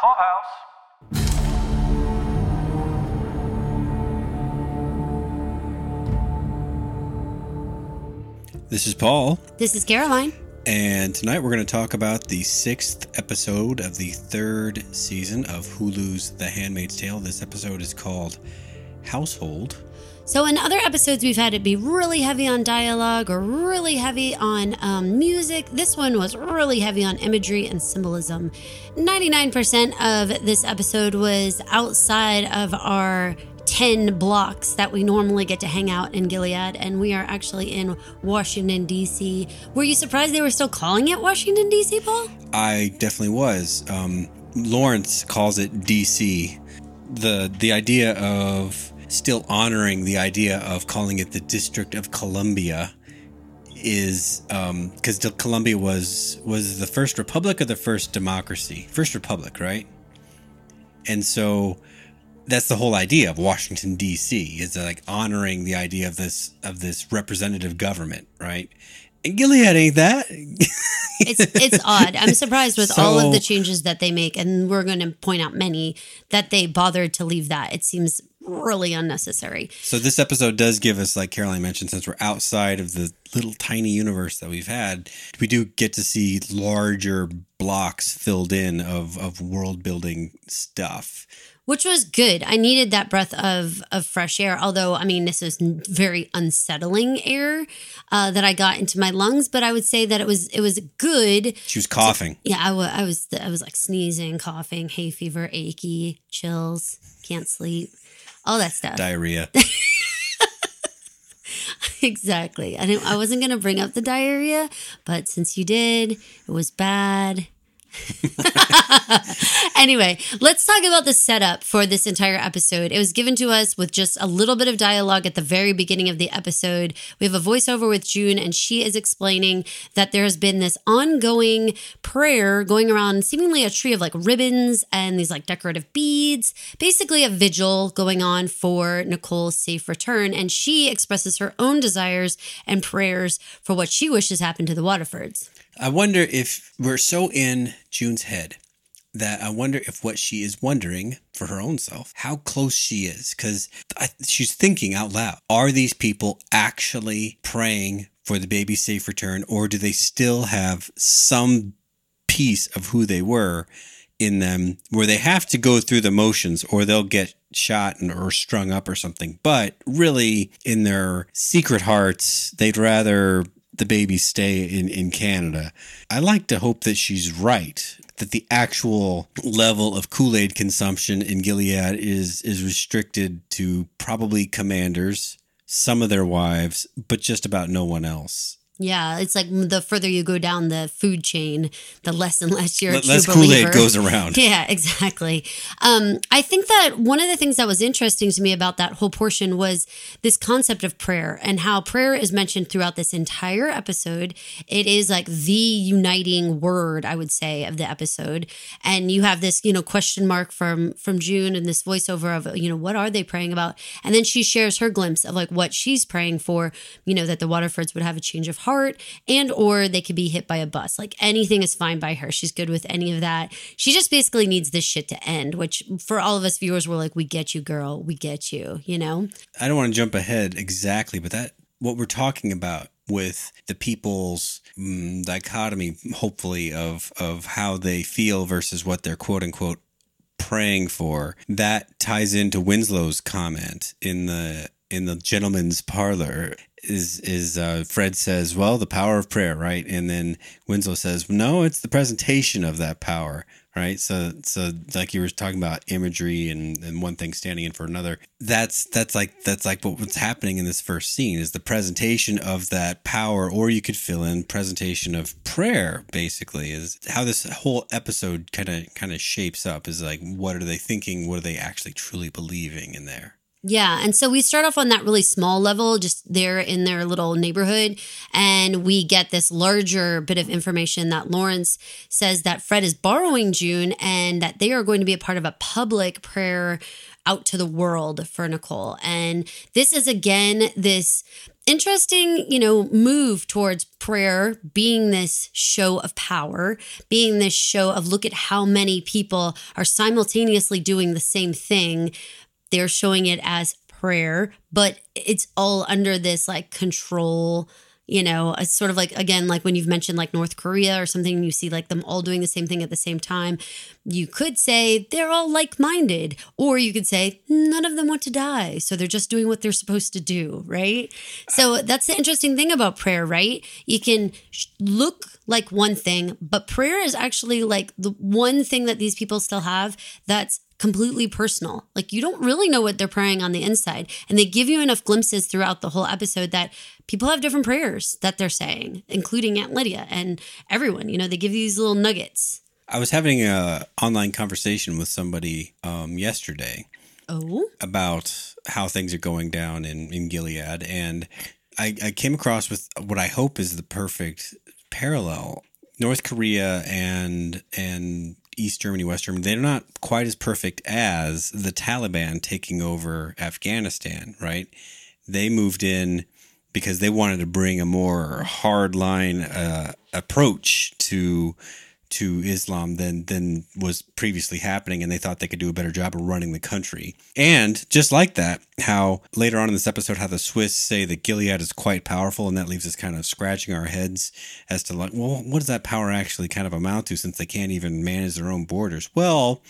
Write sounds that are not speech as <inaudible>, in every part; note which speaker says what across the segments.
Speaker 1: Clubhouse.
Speaker 2: This is Paul,
Speaker 3: This is Caroline.
Speaker 2: and tonight we're going to talk about the sixth episode of the third season of Hulu's The Handmaid's Tale. This episode is called Household.
Speaker 3: So, in other episodes, we've had it be really heavy on dialogue or really heavy on um, music. This one was really heavy on imagery and symbolism. 99% of this episode was outside of our 10 blocks that we normally get to hang out in Gilead, and we are actually in Washington, D.C. Were you surprised they were still calling it Washington, D.C., Paul?
Speaker 2: I definitely was. Um, Lawrence calls it DC. The the idea of still honoring the idea of calling it the District of Columbia is um, because Columbia was was the first republic or the first democracy, first republic, right? And so that's the whole idea of Washington D.C. is like honoring the idea of this of this representative government, right? And Gilead ain't that. <laughs>
Speaker 3: It's it's odd. I'm surprised with all of the changes that they make, and we're going to point out many that they bothered to leave that. It seems really unnecessary.
Speaker 2: So this episode does give us, like Caroline mentioned, since we're outside of the little tiny universe that we've had, we do get to see larger blocks filled in of of world building stuff.
Speaker 3: which was good. I needed that breath of of fresh air. Although, I mean, this is very unsettling air uh, that I got into my lungs. But I would say that it was it was good.
Speaker 2: She was coughing.
Speaker 3: Yeah, I wa- I was I was like sneezing, coughing, hay fever, achy, chills, can't sleep, all that stuff.
Speaker 2: diarrhea. <laughs>
Speaker 3: exactly. I didn't, I wasn't gonna bring up the diarrhea, but since you did, it was bad. <laughs> anyway, let's talk about the setup for this entire episode. It was given to us with just a little bit of dialogue at the very beginning of the episode. We have a voiceover with June, and she is explaining that there has been this ongoing prayer going around, seemingly a tree of like ribbons and these like decorative beads, basically a vigil going on for Nicole's safe return. And she expresses her own desires and prayers for what she wishes happened to the Waterfords.
Speaker 2: I wonder if we're so in June's head that I wonder if what she is wondering for her own self, how close she is, because she's thinking out loud. Are these people actually praying for the baby's safe return, or do they still have some piece of who they were in them where they have to go through the motions or they'll get shot and, or strung up or something? But really, in their secret hearts, they'd rather the baby stay in, in Canada. I like to hope that she's right, that the actual level of Kool-Aid consumption in Gilead is is restricted to probably commanders, some of their wives, but just about no one else.
Speaker 3: Yeah, it's like the further you go down the food chain, the less and less you're true
Speaker 2: less Kool-Aid goes around. <laughs>
Speaker 3: Yeah, exactly. Um, I think that one of the things that was interesting to me about that whole portion was this concept of prayer and how prayer is mentioned throughout this entire episode. It is like the uniting word, I would say, of the episode. And you have this, you know, question mark from from June and this voiceover of, you know, what are they praying about? And then she shares her glimpse of like what she's praying for, you know, that the Waterfords would have a change of heart and or they could be hit by a bus. Like anything is fine by her. She's good with any of that. She just basically needs this shit to end, which for all of us viewers, we're like, we get you, girl. We get you, you know?
Speaker 2: I don't want to jump ahead exactly, but that what we're talking about with the people's mm, dichotomy, hopefully, of of how they feel versus what they're quote unquote praying for. That ties into Winslow's comment in the in the gentleman's parlor. Is is uh, Fred says, well, the power of prayer, right? And then Winslow says, no, it's the presentation of that power, right? So so like you were talking about imagery and, and one thing standing in for another. That's that's like that's like what, what's happening in this first scene is the presentation of that power, or you could fill in presentation of prayer. Basically, is how this whole episode kind of kind of shapes up. Is like what are they thinking? What are they actually truly believing in there?
Speaker 3: Yeah. And so we start off on that really small level, just there in their little neighborhood. And we get this larger bit of information that Lawrence says that Fred is borrowing June and that they are going to be a part of a public prayer out to the world for Nicole. And this is again this interesting, you know, move towards prayer being this show of power, being this show of look at how many people are simultaneously doing the same thing. They're showing it as prayer, but it's all under this like control you know, it's sort of like, again, like when you've mentioned like North Korea or something, you see like them all doing the same thing at the same time. You could say they're all like minded, or you could say none of them want to die. So they're just doing what they're supposed to do, right? So that's the interesting thing about prayer, right? You can look like one thing, but prayer is actually like the one thing that these people still have that's completely personal. Like you don't really know what they're praying on the inside. And they give you enough glimpses throughout the whole episode that people have different prayers that they're saying, including Aunt Lydia and everyone. You know, they give you these little nuggets.
Speaker 2: I was having a online conversation with somebody um, yesterday.
Speaker 3: Oh.
Speaker 2: About how things are going down in, in Gilead. And I, I came across with what I hope is the perfect parallel. North Korea and and East Germany, West Germany, they're not quite as perfect as the Taliban taking over Afghanistan, right? They moved in because they wanted to bring a more hardline uh, approach to to Islam than than was previously happening, and they thought they could do a better job of running the country. And just like that, how later on in this episode, how the Swiss say that Gilead is quite powerful, and that leaves us kind of scratching our heads as to like, well, what does that power actually kind of amount to, since they can't even manage their own borders? Well,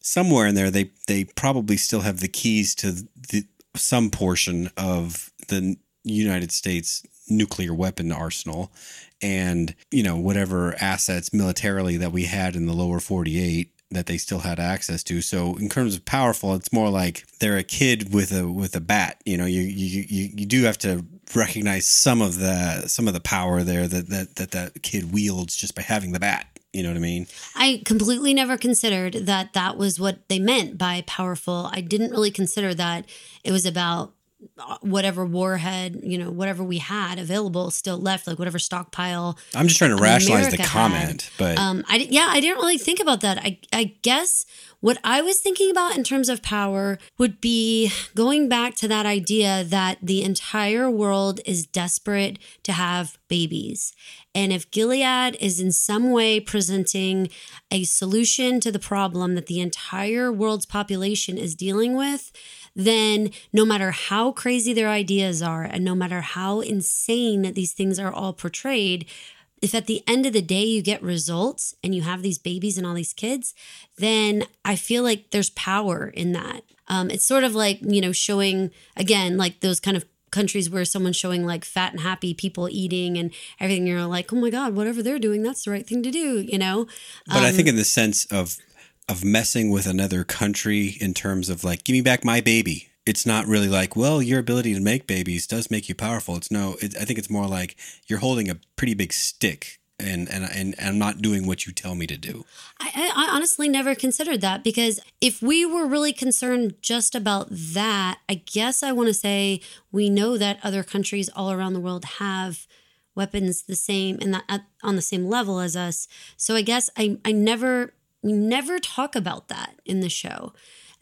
Speaker 2: somewhere in there, they they probably still have the keys to the some portion of the United States nuclear weapon arsenal and you know whatever assets militarily that we had in the lower 48 that they still had access to so in terms of powerful it's more like they're a kid with a with a bat you know you you you, do have to recognize some of the some of the power there that that that that kid wields just by having the bat you know what I mean?
Speaker 3: I completely never considered that that was what they meant by powerful. I didn't really consider that it was about whatever warhead, you know, whatever we had available still left, like whatever stockpile.
Speaker 2: I'm just trying to rationalize America the comment, had. but
Speaker 3: um, I yeah, I didn't really think about that. I I guess what I was thinking about in terms of power would be going back to that idea that the entire world is desperate to have babies. And if Gilead is in some way presenting a solution to the problem that the entire world's population is dealing with, then no matter how crazy their ideas are and no matter how insane these things are all portrayed, if at the end of the day you get results and you have these babies and all these kids, then I feel like there's power in that. Um, it's sort of like, you know, showing again, like those kind of countries where someone's showing like fat and happy people eating and everything. You're like, oh my God, whatever they're doing, that's the right thing to do, you know?
Speaker 2: But um, I think um, in the sense of of messing with another country in terms of like, give me back my baby. It's not really like, well, your ability to make babies does make you powerful. It's no, it, I think it's more like you're holding a pretty big stick and and and I'm not doing what you tell me to do.
Speaker 3: I, I, honestly never considered that because if we were really concerned just about that, I guess I want to say we know that other countries all around the world have weapons the same and on the same level as us. So I guess I I never we never talk about that in the show.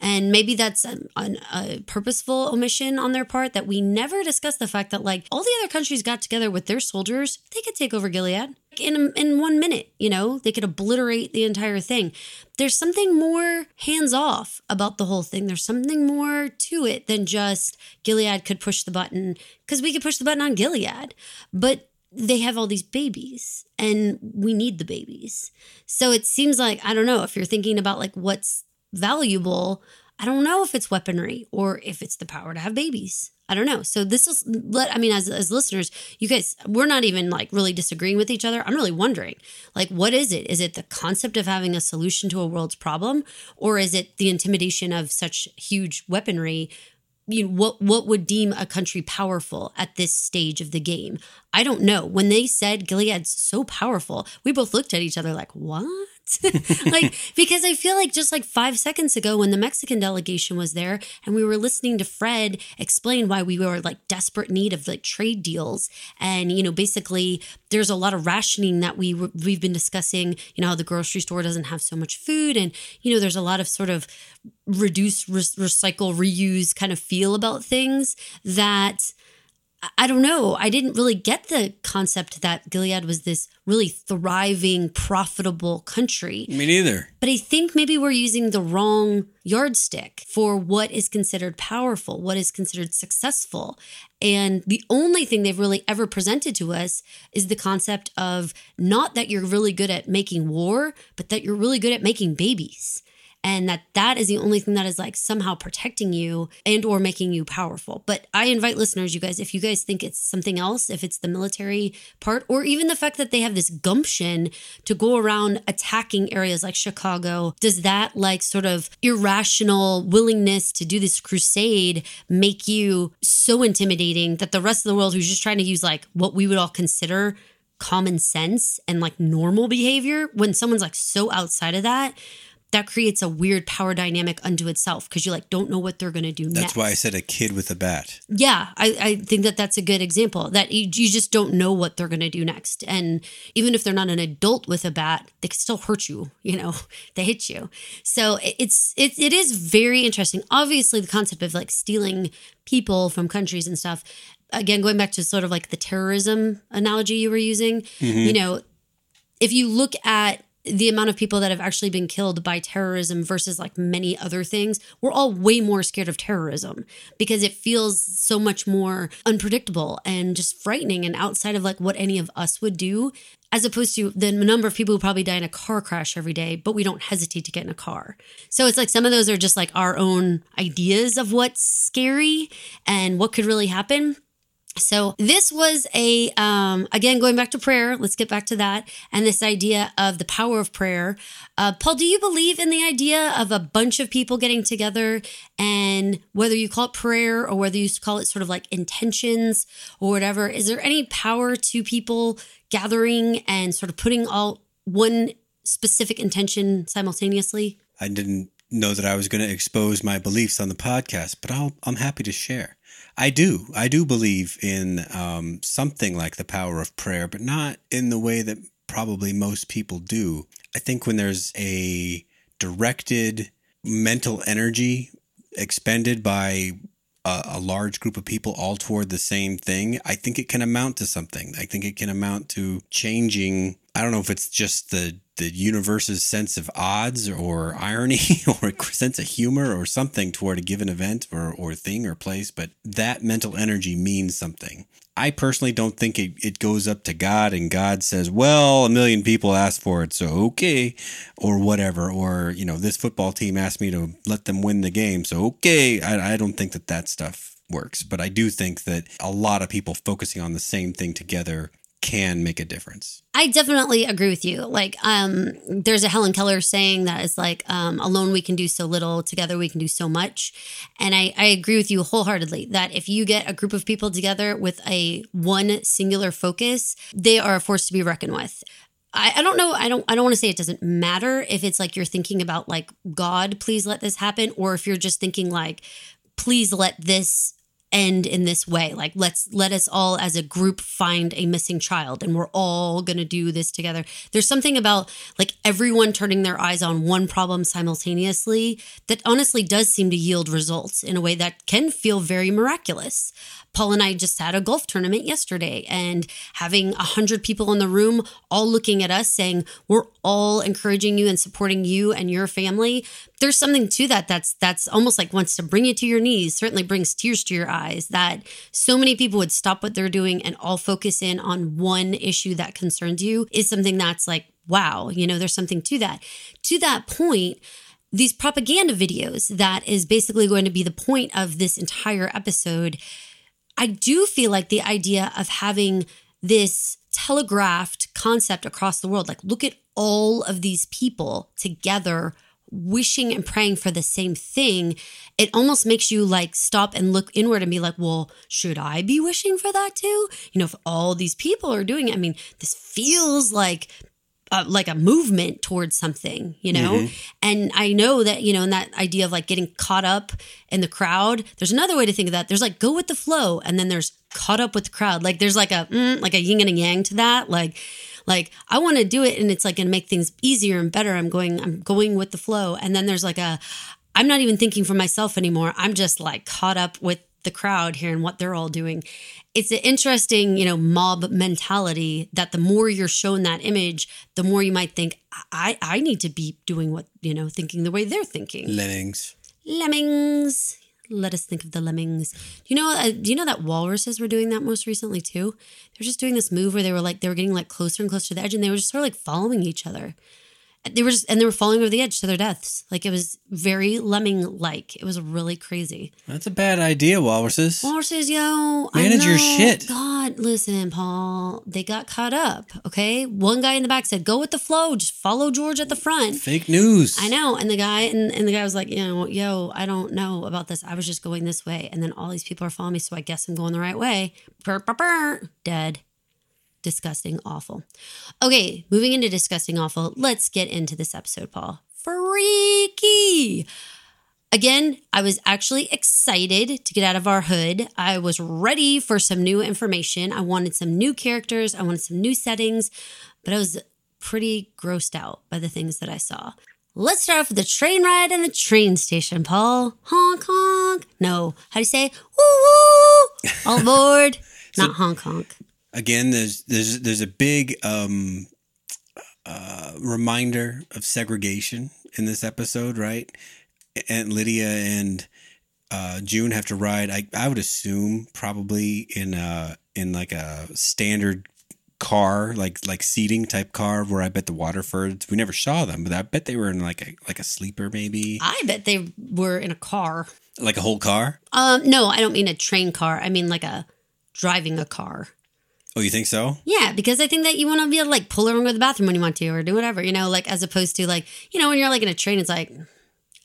Speaker 3: And maybe that's a, a, purposeful omission on their part that we never discuss the fact that, like, all the other countries got together with their soldiers, they could take over Gilead in, in one minute, you know, they could obliterate the entire thing. There's something more hands off about the whole thing. There's something more to it than just Gilead could push the button, because we could push the button on Gilead. But they have all these babies and we need the babies. So it seems like, I don't know, if you're thinking about like what's valuable, I don't know if it's weaponry or if it's the power to have babies. I don't know. So this is let I mean as as listeners, you guys we're not even like really disagreeing with each other. I'm really wondering like what is it? Is it the concept of having a solution to a world's problem or is it the intimidation of such huge weaponry you know, what what would deem a country powerful at this stage of the game? I don't know. When they said Gilead's so powerful, we both looked at each other like, "What?" <laughs> like because I feel like just like 5 seconds ago when the Mexican delegation was there and we were listening to Fred explain why we were like desperate need of like trade deals and you know basically there's a lot of rationing that we we've been discussing, you know how the grocery store doesn't have so much food and you know there's a lot of sort of reduce re- recycle reuse kind of feel about things that I don't know. I didn't really get the concept that Gilead was this really thriving, profitable country.
Speaker 2: Me neither.
Speaker 3: But I think maybe we're using the wrong yardstick for what is considered powerful, what is considered successful. And the only thing they've really ever presented to us is the concept of not that you're really good at making war, but that you're really good at making babies and that that is the only thing that is like somehow protecting you and or making you powerful. But i invite listeners you guys if you guys think it's something else if it's the military part or even the fact that they have this gumption to go around attacking areas like chicago does that like sort of irrational willingness to do this crusade make you so intimidating that the rest of the world who's just trying to use like what we would all consider common sense and like normal behavior when someone's like so outside of that that creates a weird power dynamic unto itself because you like don't know what they're going to do
Speaker 2: That's
Speaker 3: next.
Speaker 2: why I said a kid with a bat.
Speaker 3: Yeah, I, I think that that's a good example that you, you just don't know what they're going to do next. And even if they're not an adult with a bat, they can still hurt you, <laughs> you know, they hit you. So it's, it, it is very interesting. Obviously, the concept of like stealing people from countries and stuff, again, going back to sort of like the terrorism analogy you were using, mm-hmm. you know, if you look at the amount of people that have actually been killed by terrorism versus like many other things, we're all way more scared of terrorism because it feels so much more unpredictable and just frightening and outside of like what any of us would do, as opposed to the number of people who probably die in a car crash every day, but we don't hesitate to get in a car. So it's like some of those are just like our own ideas of what's scary and what could really happen. So this was a um, again going back to prayer. Let's get back to that and this idea of the power of prayer. Uh, Paul, do you believe in the idea of a bunch of people getting together and whether you call it prayer or whether you call it sort of like intentions or whatever? Is there any power to people gathering and sort of putting all one specific intention simultaneously?
Speaker 2: I didn't know that I was going to expose my beliefs on the podcast, but I'll, I'm happy to share. I do. I do believe in um, something like the power of prayer, but not in the way that probably most people do. I think when there's a directed mental energy expended by a, a, large group of people all toward the same thing, I think it can amount to something. I think it can amount to changing. I don't know if it's just the the universe's sense of odds or irony <laughs> or sense of humor or something toward a given event or, or thing or place, but that mental energy means something. I personally don't think it, it goes up to God and God says, well, a million people asked for it, so okay, or whatever. Or, you know, this football team asked me to let them win the game, so okay. I, I don't think that that stuff works, but I do think that a lot of people focusing on the same thing together can make a difference.
Speaker 3: I definitely agree with you. Like, um, there's a Helen Keller saying that it's like, um, alone we can do so little, together we can do so much. And I, I agree with you wholeheartedly that if you get a group of people together with a one singular focus, they are a force to be reckoned with. I, I don't know. I don't. I don't want to say it doesn't matter if it's like you're thinking about like God, please let this happen, or if you're just thinking like, please let this end in this way like let's let us all as a group find a missing child and we're all going to do this together there's something about like everyone turning their eyes on one problem simultaneously that honestly does seem to yield results in a way that can feel very miraculous Paul and I just had a golf tournament yesterday and having a hundred people in the room all looking at us saying, we're all encouraging you and supporting you and your family. There's something to that that's that's almost like wants to bring you to your knees, certainly brings tears to your eyes that so many people would stop what they're doing and all focus in on one issue that concerns you is something that's like, wow, you know, there's something to that. To that point, these propaganda videos that is basically going to be the point of this entire episode I do feel like the idea of having this telegraphed concept across the world, like look at all of these people together wishing and praying for the same thing, it almost makes you like stop and look inward and be like, well, should I be wishing for that too? You know, if all these people are doing it, I mean, this feels like uh, like a movement towards something, you know? Mm-hmm. And I know that, you know, in that idea of like getting caught up in the crowd, there's another way to think of that. There's like go with the flow and then there's caught up with the crowd. Like there's like a, mm, like a yin and a yang to that. Like, like I want to do it and it's like going to make things easier and better. I'm going, I'm going with the flow. And then there's like a, I'm not even thinking for myself anymore. I'm just like caught up with the crowd here and what they're all doing. It's an interesting, you know, mob mentality that the more you're shown that image, the more you might think, I, I need to be doing what, you know, thinking the way they're thinking.
Speaker 2: Lemmings.
Speaker 3: Lemmings. Let us think of the lemmings. Do you know? Uh, do you know that walruses were doing that most recently too? They were just doing this move where they were like they were getting like closer and closer to the edge, and they were just sort of like following each other they were just, and they were falling over the edge to their deaths. Like it was very lemming like. It was really crazy.
Speaker 2: That's a bad idea, walruses.
Speaker 3: Walruses, yo,
Speaker 2: manage your shit.
Speaker 3: God, listen, Paul. They got caught up. Okay, one guy in the back said, "Go with the flow. Just follow George at the front."
Speaker 2: Fake news.
Speaker 3: I know. And the guy and, and the guy was like, you know, yo, I don't know about this. I was just going this way, and then all these people are following me, so I guess I'm going the right way. Burr, burr, burr. Dead disgusting, awful. Okay, moving into disgusting, awful, let's get into this episode, Paul. Freaky. Again, I was actually excited to get out of our hood. I was ready for some new information. I wanted some new characters, I wanted some new settings, but I was pretty grossed out by the things that I saw. Let's start off with the train ride and the train station, Paul. Honk honk. No, how do you say? Woo woo. All aboard. <laughs> Not honk honk
Speaker 2: again, there's there's there's a big um, uh, reminder of segregation in this episode, right? And Lydia and uh, June have to ride. I I would assume probably in a in like a standard car, like like seating type car, where I bet the Waterfords. We never saw them, but I bet they were in like a like a sleeper, maybe.
Speaker 3: I bet they were in a car,
Speaker 2: like a whole car.
Speaker 3: Um, no, I don't mean a train car. I mean like a driving a car.
Speaker 2: Oh, you think so?
Speaker 3: Yeah, because I think that you want to be able to like pull over to the bathroom when you want to or do whatever, you know, like as opposed to like, you know, when you're like in a train, it's like,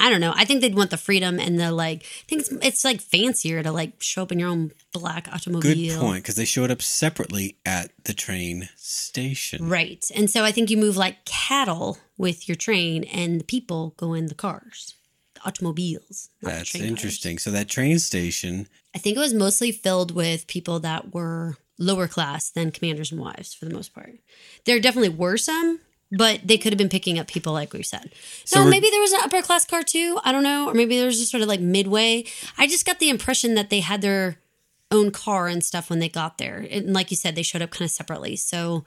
Speaker 3: I don't know. I think they'd want the freedom and the like. I think it's, it's like fancier to like show up in your own black automobile.
Speaker 2: Good point, because they showed up separately at the train station.
Speaker 3: Right. And so I think you move like cattle with your train and the people go in the cars, the automobiles.
Speaker 2: That's interesting. Cars. So that train station.
Speaker 3: I think it was mostly filled with people that were lower class than commanders and wives for the most part. There definitely were some, but they could have been picking up people like we said. So no, maybe there was an upper class car too. I don't know, or maybe there was just sort of like midway. I just got the impression that they had their own car and stuff when they got there, and like you said, they showed up kind of separately. So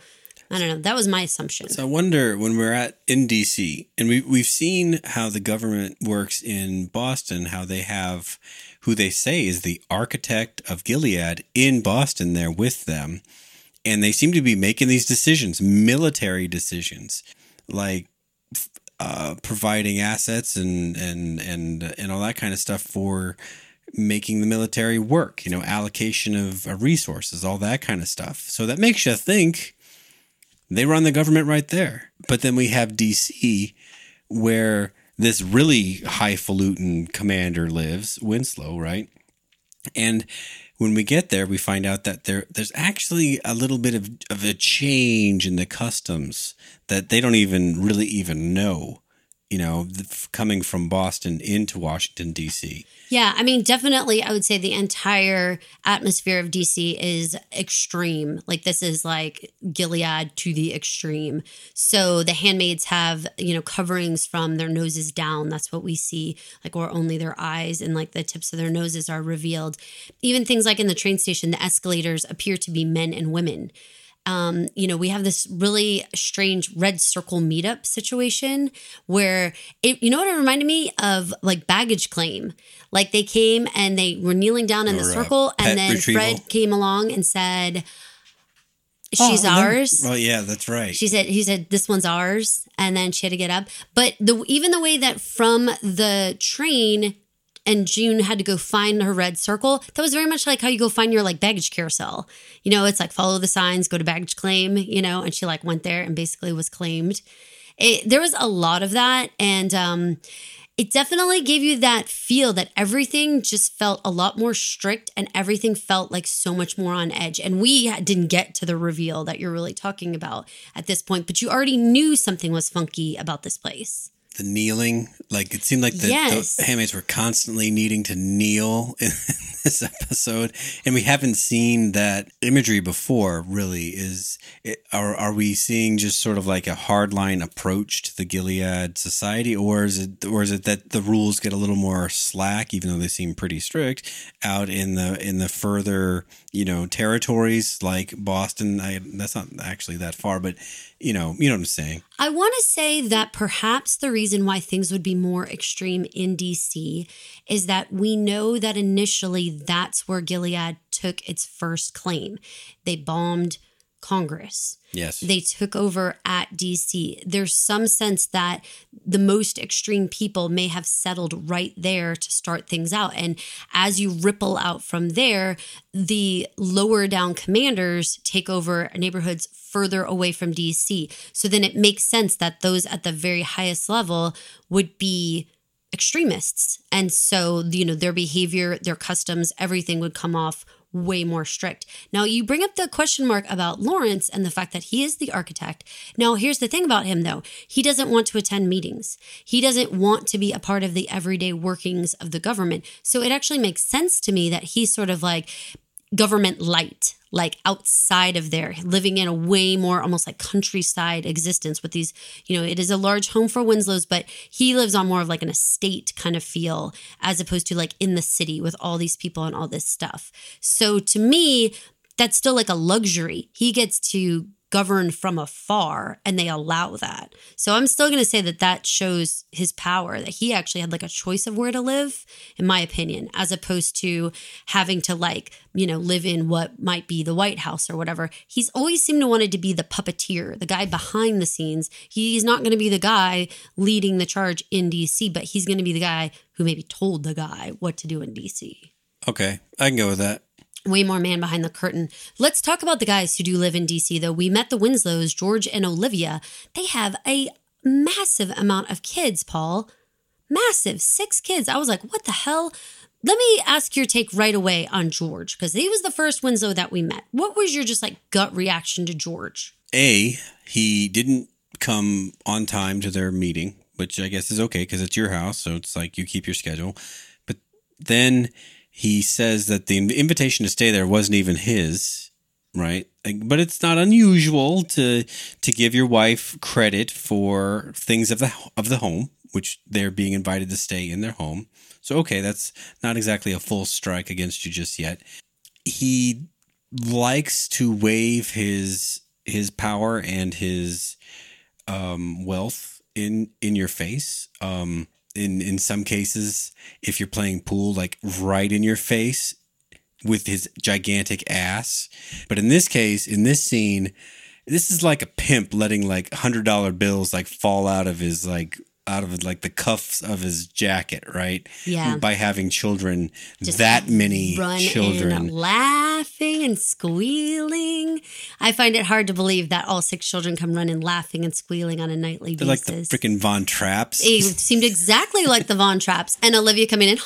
Speaker 3: I don't know. That was my assumption.
Speaker 2: So I wonder when we're at in DC, and we we've seen how the government works in Boston, how they have who they say is the architect of Gilead in Boston there with them. And they seem to be making these decisions, military decisions, like uh, providing assets and, and, and, and all that kind of stuff for making the military work, you know, allocation of resources, all that kind of stuff. So that makes you think they run the government right there. But then we have DC where this really highfalutin commander lives, Winslow, right? And when we get there, we find out that there there's actually a little bit of, of a change in the customs that they don't even really even know you know, coming from Boston into Washington, D.C.
Speaker 3: Yeah, I mean, definitely, I would say the entire atmosphere of D.C. is extreme. Like, this is like Gilead to the extreme. So the handmaids have, you know, coverings from their noses down. That's what we see, like, or only their eyes and like the tips of their noses are revealed. Even things like in the train station, the escalators appear to be men and women um, you know, we have this really strange red circle meetup situation where it, you know what it reminded me of like baggage claim. Like they came and they were kneeling down in or, the circle, and then retrieval. Fred came along and said, oh, "She's oh, ours."
Speaker 2: Well, yeah, that's right.
Speaker 3: She said, "He said this one's ours," and then she had to get up. But the even the way that from the train and June had to go find her red circle. That was very much like how you go find your like baggage carousel. You know, it's like follow the signs, go to baggage claim, you know, and she like went there and basically was claimed. It, there was a lot of that. And, um, it definitely gave you that feel that everything just felt a lot more strict and everything felt like so much more on edge. And we didn't get to the reveal that you're really talking about at this point, but you already knew something was funky about this place.
Speaker 2: The kneeling. Like it seemed like the,
Speaker 3: Yes.
Speaker 2: the handmaids were constantly needing to kneel <laughs> in this episode, and we haven't seen that imagery before. Really, is it, are are we seeing just sort of like a hardline approach to the Gilead society, or is it or is it that the rules get a little more slack, even though they seem pretty strict out in the in the further you know territories like Boston? I, that's not actually that far, but you know you know what I'm saying.
Speaker 3: I want to say that perhaps the reason why things would be more extreme in DC is that we know that initially that's where Gilead took its first claim. They bombed Congress.
Speaker 2: Yes.
Speaker 3: They took over at DC. There's some sense that the most extreme people may have settled right there to start things out. And as you ripple out from there, the lower down commanders take over neighborhoods further away from DC. So then it makes sense that those at the very highest level would be extremists. And so, you know, their behavior, their customs, everything would come off way more strict. Now, you bring up the question mark about Lawrence and the fact that he is the architect. Now, here's the thing about him though he doesn't want to attend meetings, he doesn't want to be a part of the everyday workings of the government. So it actually makes sense to me that he's sort of like government light like outside of there living in a way more almost like countryside existence with these you know it is a large home for winslow's but he lives on more of like an estate kind of feel as opposed to like in the city with all these people and all this stuff. So to me that's still like a luxury. He gets to govern from afar and they allow that. So i'm still going to say that that shows his power that he actually had like a choice of where to live in my opinion as opposed to having to like you know live in what might be the white house or whatever. He's always seemed to wanted to be the puppeteer the guy behind the scenes. He's not going to be the guy leading the charge in dc but he's going to be the guy who maybe told the guy what to do in dc
Speaker 2: Okay, I can go with that.
Speaker 3: Way more man behind the curtain. Let's talk about the guys who do live in DC, though. We met the Winslows, George and Olivia. They have a massive amount of kids, Paul. Massive, six kids. I was like, what the hell? Let me ask your take right away on George, because he was the first Winslow that we met. What was your just like gut reaction to George?
Speaker 2: A, he didn't come on time to their meeting, which I guess is okay because it's your house. So it's like you keep your schedule. But then he says that the invitation to stay there wasn't even his, right? But it's not unusual to to give your wife credit for things of the of the home, which they're being invited to stay in their home. So okay, that's not exactly a full strike against you just yet. He likes to wave his his power and his um, wealth in in your face. Um, in in some cases, if you're playing pool, like right in your face with his gigantic ass. But in this case, in this scene, this is like a pimp letting like hundred dollar bills like fall out of his like out of like the cuffs of his jacket, right?
Speaker 3: Yeah.
Speaker 2: By having children,
Speaker 3: Just
Speaker 2: that many children.
Speaker 3: laughing and squealing. I find it hard to believe that all six children come running laughing and squealing on a nightly
Speaker 2: They're like the freaking Von Trapps.
Speaker 3: It seemed exactly like the Von Trapps and Olivia coming in,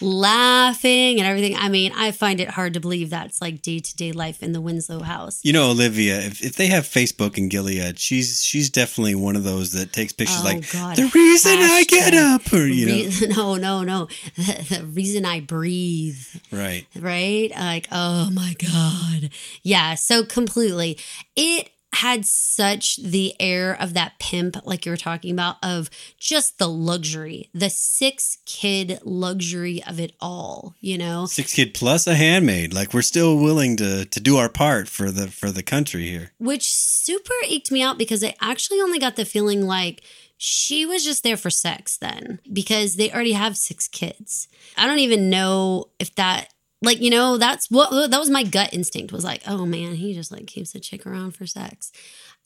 Speaker 3: laughing and everything. I mean, I find it hard to believe that's like day to day life in the Winslow house.
Speaker 2: You know, Olivia, if, if they have Facebook in Gilead, she's she's definitely one of those that takes pictures
Speaker 3: Oh,
Speaker 2: like
Speaker 3: God.
Speaker 2: the reason I get up, or you know, <laughs>
Speaker 3: no, no, no. The, the reason I breathe,
Speaker 2: right?
Speaker 3: right? Like, oh my God. Yeah, so completely. It had such the air of that pimp, like you were talking about, of just the luxury, the six kid luxury of it all, you know?
Speaker 2: Six kid plus a handmaid. Like we're still willing to to do our part for the for the country here.
Speaker 3: which super eked me out because I actually only got the feeling like she was just there for sex then because they already have six kids. I don't even know if that like you know that's what that was my gut instinct was like oh man he just like keeps a chick around for sex.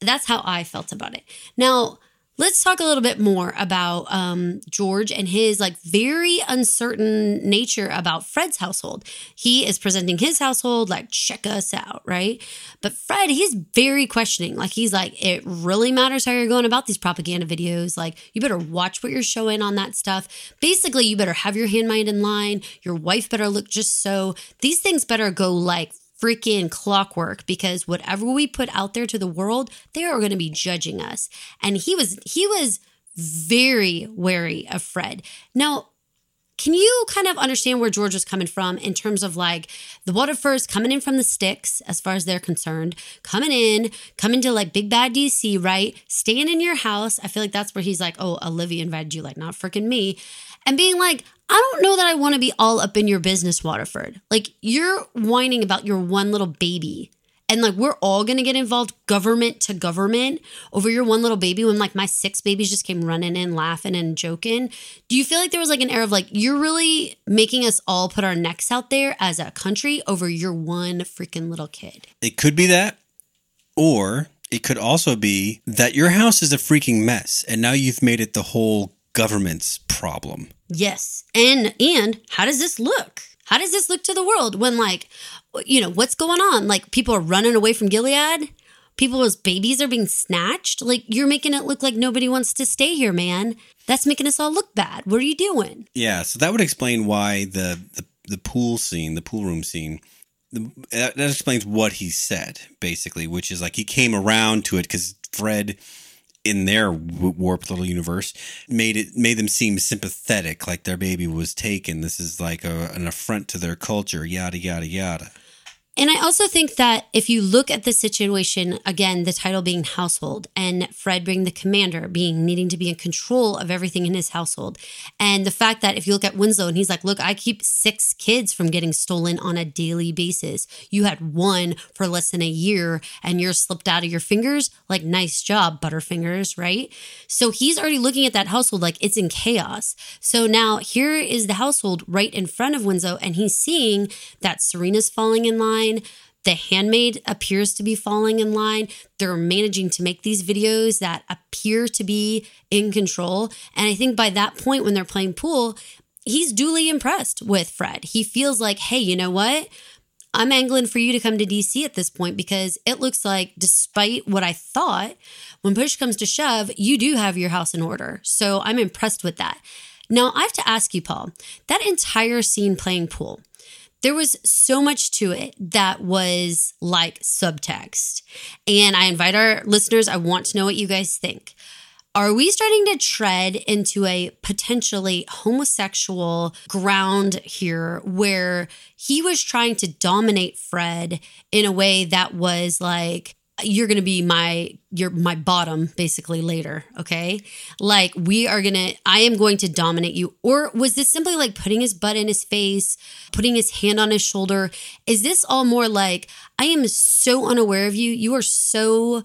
Speaker 3: That's how i felt about it. Now let's talk a little bit more about um, george and his like very uncertain nature about fred's household. He is presenting his household like check us out right? But fred he's very questioning. Like he's like it really matters how you're going about these propaganda videos. Like you better watch what you're showing on that stuff. Basically you better have your handmaid in line. Your wife better look just so. These things better go like freaking clockwork because whatever we put out there to the world they are going to be judging us and he was he was very wary of Fred. Now, can you kind of understand where George was coming from in terms of like the Waterfords coming in from the sticks, as far as they're concerned, coming in, coming to like big bad DC, right? Staying in your house. I feel like that's where he's like, oh, Olivia invited you, like not freaking me. And being like, I don't know that I want to be all up in your business, Waterford. Like you're whining about your one little baby and like we're all gonna get involved government to government over your one little baby when like my six babies just came running in laughing and joking. Do you feel like there was like an air of like you're really making us all put our necks out there as a country over your one freaking little kid?
Speaker 2: It could be that or it could also be that your house is a freaking mess and now you've made it the whole government's problem.
Speaker 3: Yes. And and how does this look how does this look to the world when like you know, what's going on? Like people are running away from Gilead. People's babies are being snatched. Like you're making it look like nobody wants to stay here, man. That's making us all look bad. What are you doing?
Speaker 2: Yeah, so that would explain why the the, the pool scene, the pool room scene, the, that, that explains what he said basically, which is like he came around to it because Fred in their warped little universe made it made them seem sympathetic like their baby was taken. This is like a, an affront to their culture yada yada yada
Speaker 3: and I also think that if you look at the situation, again, the title being household and Fred being the commander, being needing to be in control of everything in his household. And the fact that if you look at Winslow and he's like, look, I keep six kids from getting stolen on a daily basis. You had one for less than a year and you're slipped out of your fingers. Like, nice job, Butterfingers, right? So he's already looking at that household like it's in chaos. So now here is the household right in front of Winslow and he's seeing that Serena's falling in line line. The handmaid appears to be falling in line. They're managing to make these videos that appear to be in control. And I think by that point, when they're playing pool, he's duly impressed with Fred. He feels like, hey, you know what? I'm angling for you to come to DC at this point because it looks like, despite what I thought, when push comes to shove, you do have your house in order. So I'm impressed with that. Now, I have to ask you, Paul, that entire scene playing pool, there was so much to it that was like subtext. And I invite our listeners, I want to know what you guys think. Are we starting to tread into a potentially homosexual ground here where he was trying to dominate Fred in a way that was like, you're going to be my you're my bottom basically later okay? Like we are going to i am going to dominate you. Or was this simply like putting his butt in his face putting his hand on his shoulder? Is this all more like i am so unaware of you. You are so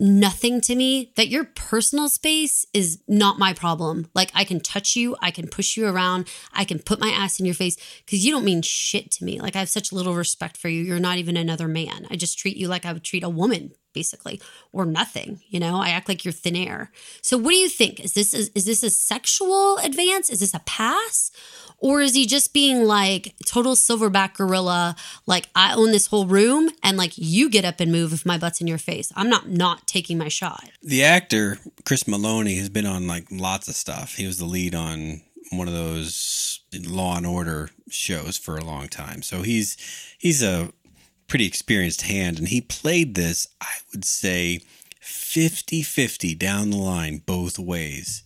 Speaker 3: nothing to me that your personal space is not my problem. Like I can touch you, I can push you around, I can put my ass in your face because you don't mean shit to me. Like I have such little respect for you. You're not even another man. I just treat you like I would treat a woman basically or nothing you know? I act like you're thin air. So what do you think? Is this is, is this a sexual advance? Is this a pass? Or is he just being like total silverback gorilla like i own this whole room and like you get up and move if my butt's in your face? I'm not not taking my shot.
Speaker 2: The actor Chris Meloni has been on like lots of stuff. He was the lead on one of those law and order shows for a long time. So he's he's a pretty experienced hand, and he played this, I would say, 50 50 down the line, both ways.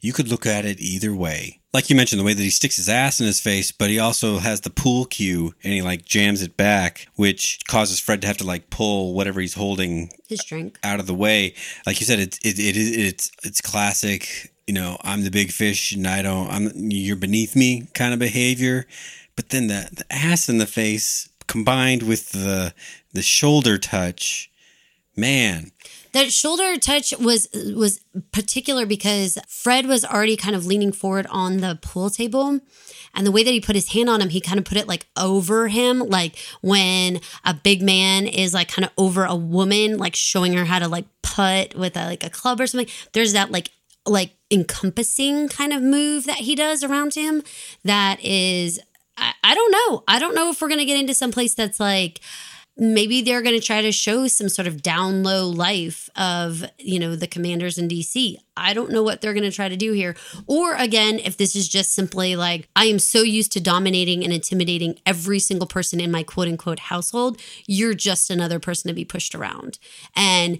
Speaker 2: You could look at it either way. Like you mentioned, the way that he sticks his ass in his face, but he also has the pool cue and he like jams it back, which causes Fred to have to like pull whatever he's holding
Speaker 3: his drink
Speaker 2: out of the way. Like you said, it's it, it, it it's it's classic. You know, I'm the big fish and I don't. I'm you're beneath me kind of behavior. But then the the ass in the face combined with the the shoulder touch, man.
Speaker 3: That shoulder touch was was particular because Fred was already kind of leaning forward on the pool table. And the way that he put his hand on him, he kind of put it like over him, like when a big man is like kind of over a woman, like showing her how to like putt with a, like a club or something. There's that like like encompassing kind of move that he does around him that is I, I don't know. I don't know if we're going to get into some place that's like, maybe they're going to try to show some sort of down low life of you know the commanders in dc i don't know what they're going to try to do here or again if this is just simply like i am so used to dominating and intimidating every single person in my quote unquote household you're just another person to be pushed around and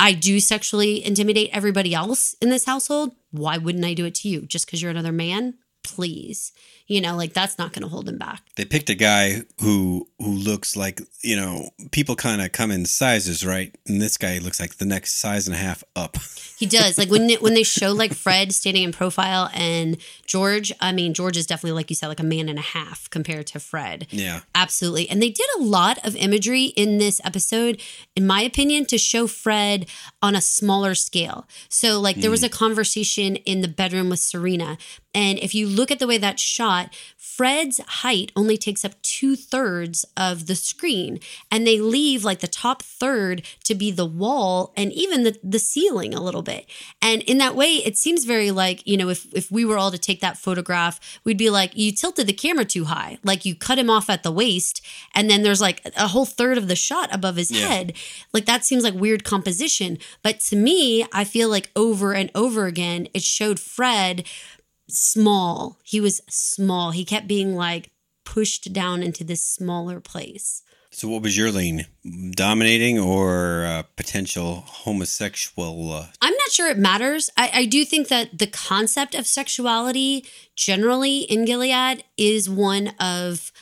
Speaker 3: I do sexually intimidate everybody else in this household, why wouldn't I do it to you? Just because you're another man? Please. You know, like that's not going to hold him back.
Speaker 2: They picked a guy who who looks like you know people kind of come in sizes, right? And this guy looks like the next size and a half up.
Speaker 3: He does. Like when when they show like Fred standing in profile and George, I mean George is definitely like you said like a man and a half compared to Fred.
Speaker 2: Yeah.
Speaker 3: Absolutely. And they did a lot of imagery in this episode in my opinion to show Fred on a smaller scale. So like there was hmm. a conversation in the bedroom with Serena and if you look at the way that shot, Fred's height only takes up two thirds of the screen, and they leave like the top third to be the wall and even the, the ceiling a little bit. And in that way, it seems very like, you know, if, if we were all to take that photograph, we'd be like, you tilted the camera too high, like you cut him off at the waist, and then there's like a whole third of the shot above his
Speaker 2: Yeah.
Speaker 3: head. Like that seems like weird composition. But to me, I feel like over and over again, it showed Fred small. He was small. He kept being like pushed down into this smaller place.
Speaker 2: So, what was your lean? Dominating or uh, potential homosexual? Uh,
Speaker 3: I'm not sure it matters. I, I do think that the concept of sexuality generally in Gilead is one of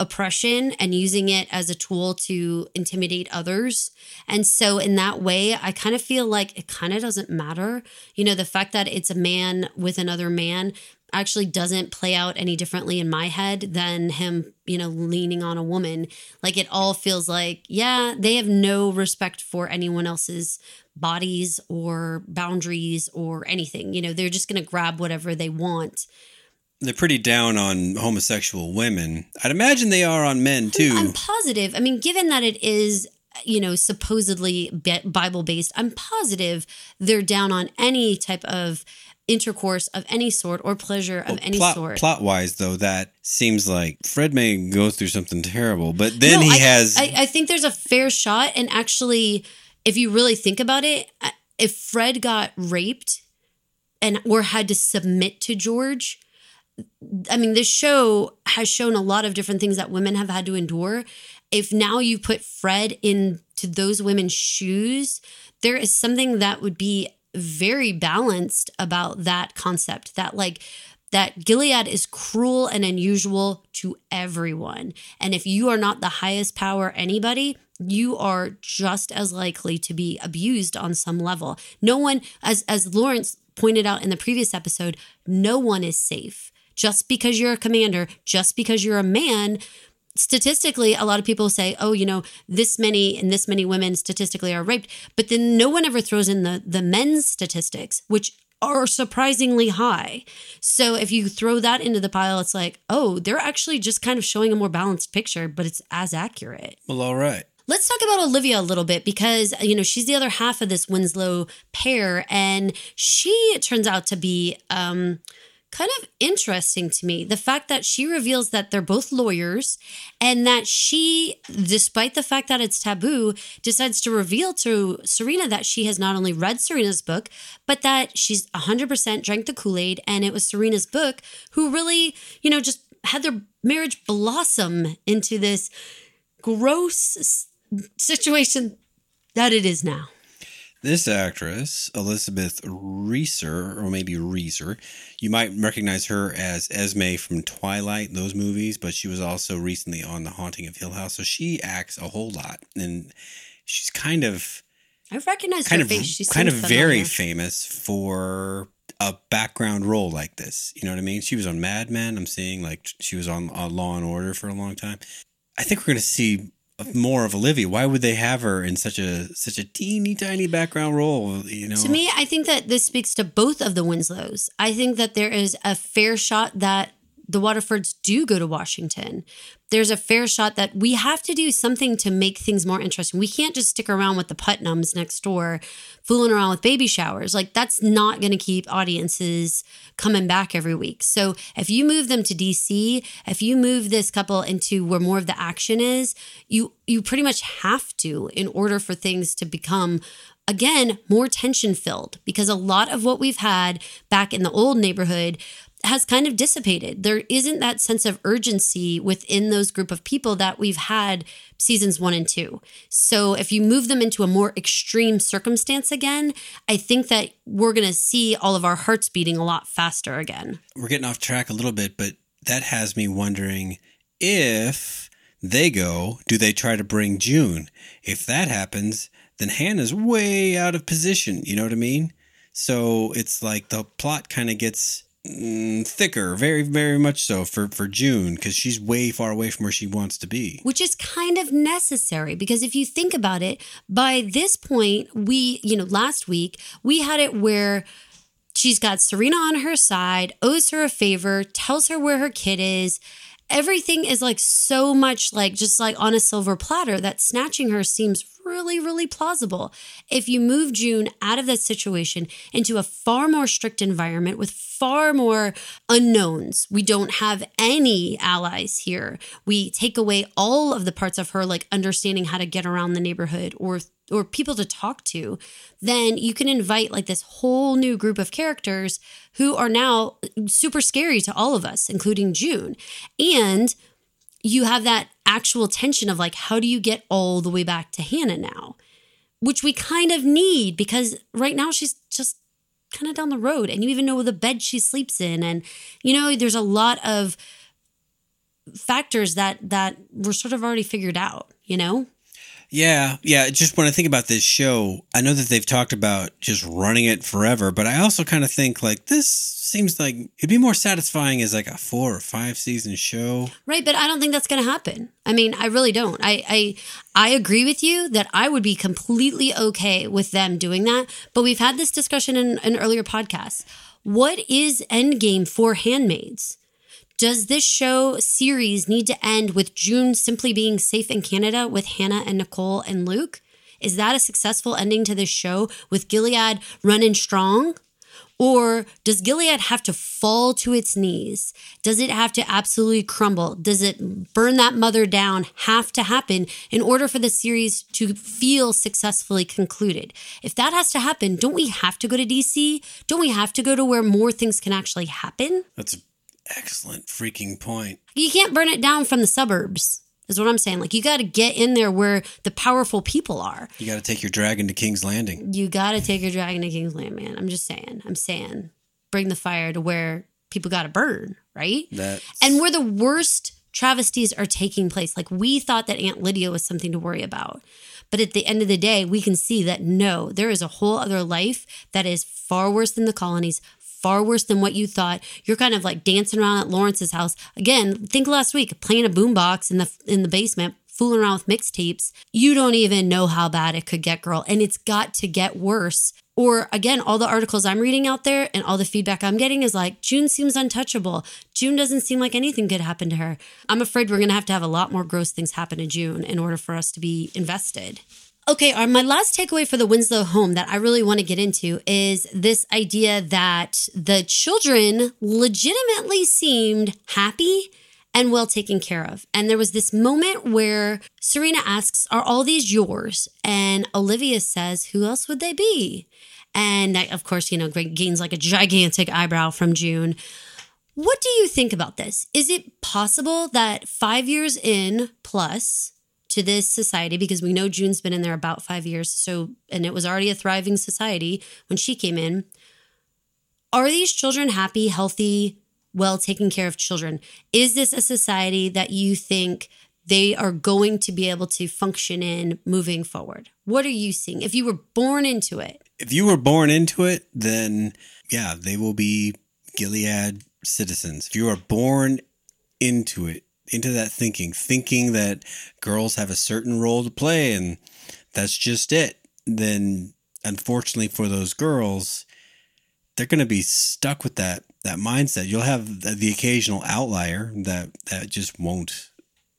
Speaker 3: oppression and using it as a tool to intimidate others. And so, in that way, I kind of feel like it kind of doesn't matter. You know, the fact that it's a man with another man actually doesn't play out any differently in my head than him, you know, leaning on a woman. Like it all feels like, yeah, they have no respect for anyone else's bodies or boundaries or anything. You know, they're just going to grab whatever they want.
Speaker 2: They're pretty down on homosexual women. I'd imagine they are on men hmm, too.
Speaker 3: I'm positive. I mean, given that it is, you know, supposedly Bible based, I'm positive they're down on any type of intercourse of any sort or pleasure of any
Speaker 2: plot,
Speaker 3: sort.
Speaker 2: Plot wise, though, that seems like Fred may go through something terrible, but then
Speaker 3: No,
Speaker 2: he
Speaker 3: I,
Speaker 2: has.
Speaker 3: I, I think there's a fair shot, and actually, if you really think about it, if Fred got raped and or had to submit to George, I mean, this show has shown a lot of different things that women have had to endure. If now you put Fred into those women's shoes, there is something that would be very balanced about that concept that, like, that Gilead is cruel and unusual to everyone. And if you are not the highest power anybody, you are just as likely to be abused on some level. No one, as as Lawrence pointed out in the previous episode, no one is safe. Just because you're a commander, just because you're a man, statistically, a lot of people say, oh, you know, this many and this many women statistically are raped. But then no one ever throws in the, the men's statistics, which are surprisingly high. So if you throw that into the pile, it's like, oh, they're actually just kind of showing a more balanced picture, but it's as accurate.
Speaker 2: well, all right.
Speaker 3: Let's talk about Olivia a little bit because, you know, she's the other half of this Winslow pair. And she turns out to be um, kind of interesting to me. The fact that she reveals that they're both lawyers and that she, despite the fact that it's taboo, decides to reveal to Serena that she has not only read Serena's book, but that she's 100% drank the Kool Aid and it was Serena's book who really, you know, just had their marriage blossom into this gross situation that it is now.
Speaker 2: This actress, Elizabeth Reaser, or maybe Reeser, you might recognize her as Esme from Twilight, those movies, but she was also recently on The Haunting of Hill House. So she acts a whole lot. And she's kind of
Speaker 3: I recognize
Speaker 2: kind
Speaker 3: her
Speaker 2: of
Speaker 3: face. She
Speaker 2: kind of very famous for a background role like this. You know what I mean? She was on Mad Men. I'm seeing like she was on uh, Law and Order for a long time. I think we're going to see more of Olivia. Why would they have her in such a such a teeny tiny background role? You know,
Speaker 3: To me, I think that this speaks to both of the Winslows. I think that there is a fair shot that the Waterfords do go to Washington. There's a fair shot that we have to do something to make things more interesting. We can't just stick around with the Putnams next door fooling around with baby showers. Like, that's not going to keep audiences coming back every week. So, if you move them to DC, if you move this couple into where more of the action is, you you pretty much have to in order for things to become again more tension filled because a lot of what we've had back in the old neighborhood has kind of dissipated. There isn't that sense of urgency within those group of people that we've had seasons one and two. So if you move them into a more extreme circumstance again, I think that we're going to see all of our hearts beating a lot faster again.
Speaker 2: We're getting off track a little bit, but that has me wondering if they go, do they try to bring June? If that happens, then Hannah's way out of position. You know what I mean? So it's like the plot kind of gets mm, thicker, very, very much so for for June because she's way far away from where she wants to be.
Speaker 3: Which is kind of necessary because if you think about it, by this point, we, you know, last week we had it where she's got Serena on her side, owes her a favor, tells her where her kid is. Everything is like so much like just like on a silver platter that snatching her seems really, really plausible. If you move June out of that situation into a far more strict environment with far more unknowns, we don't have any allies here. We take away all of the parts of her, like understanding how to get around the neighborhood or or people to talk to, then you can invite like this whole new group of characters who are now super scary to all of us, including June. And you have that actual tension of like, how do you get all the way back to Hannah now? Which we kind of need because right now she's just kind of down the road and you even know the bed she sleeps in. And, you know, there's a lot of factors that that were sort of already figured out, you know?
Speaker 2: Yeah, yeah. Just when I think about this show, I know that they've talked about just running it forever, but I also kind of think like this seems like it'd be more satisfying as like a four or five season show.
Speaker 3: Right, but I don't think that's going to happen. I mean, I really don't. I, I I agree with you that I would be completely okay with them doing that. But we've had this discussion in an earlier podcast. What is Endgame for handmaids? Does this show series need to end with June simply being safe in Canada with Hannah and Nicole and Luke? Is that a successful ending to this show with Gilead running strong? Or does Gilead have to fall to its knees? Does it have to absolutely crumble? Does it burn that mother down have to happen in order for the series to feel successfully concluded? If that has to happen, don't we have to go to DC? Don't we have to go to where more things can actually happen?
Speaker 2: That's Excellent freaking point.
Speaker 3: You can't burn it down from the suburbs, is what I'm saying. Like, you got to get in there where the powerful people are.
Speaker 2: You got to take your dragon to King's Landing.
Speaker 3: You got to take your dragon to King's Landing, man. I'm just saying. I'm saying. Bring the fire to where people got to burn, right?
Speaker 2: That's...
Speaker 3: And where the worst travesties are taking place. Like, we thought that Aunt Lydia was something to worry about. But at the end of the day, we can see that no, there is a whole other life that is far worse than the colonies, far worse than what you thought. You're kind of like dancing around at Lawrence's house. Again, think last week playing a boombox in the in the basement, fooling around with mixtapes. You don't even know how bad it could get, girl, and it's got to get worse. Or again, all the articles I'm reading out there and all the feedback I'm getting is like June seems untouchable. June doesn't seem like anything could happen to her. I'm afraid we're going to have to have a lot more gross things happen to June in order for us to be invested. Okay, our, my last takeaway for the Winslow home that I really want to get into is this idea that the children legitimately seemed happy and well taken care of. And there was this moment where Serena asks, Are all these yours? And Olivia says, Who else would they be? And of course, you know, Greg gains like a gigantic eyebrow from June. What do you think about this? Is it possible that five years in plus, to this society because we know June's been in there about five years. So, and it was already a thriving society when she came in. Are these children happy, healthy, well taken care of children? Is this a society that you think they are going to be able to function in moving forward? What are you seeing? If you were born into it,
Speaker 2: if you were born into it, then yeah, they will be Gilead citizens. If you are born into it, into that thinking, thinking that girls have a certain role to play and that's just it, then unfortunately for those girls, they're going to be stuck with that that mindset. You'll have the, the occasional outlier that that just won't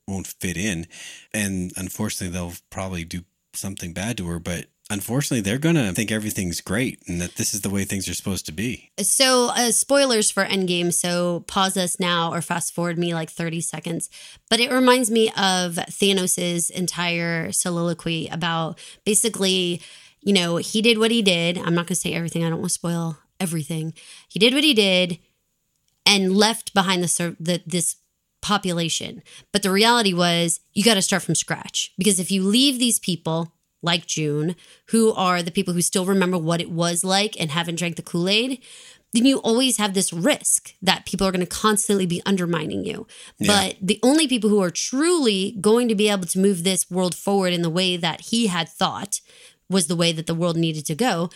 Speaker 2: won't fit in, and unfortunately, they'll probably do something bad to her. But unfortunately they're gonna think everything's great and that this is the way things are supposed to be.
Speaker 3: So uh, spoilers for endgame. So pause us now or fast forward me like 30 seconds. But it reminds me of thanos's entire soliloquy about basically you know he did what he did. I'm not gonna say everything. I don't want to spoil everything. He did what he did and left behind the, the this population. But the reality was you got to start from scratch. Because if you leave these people like June, who are the people who still remember what it was like and haven't drank the Kool Aid, then you always have this risk that people are going to constantly be undermining you.
Speaker 2: Yeah.
Speaker 3: But the only people who are truly going to be able to move this world forward in the way that he had thought was the way that the world needed to go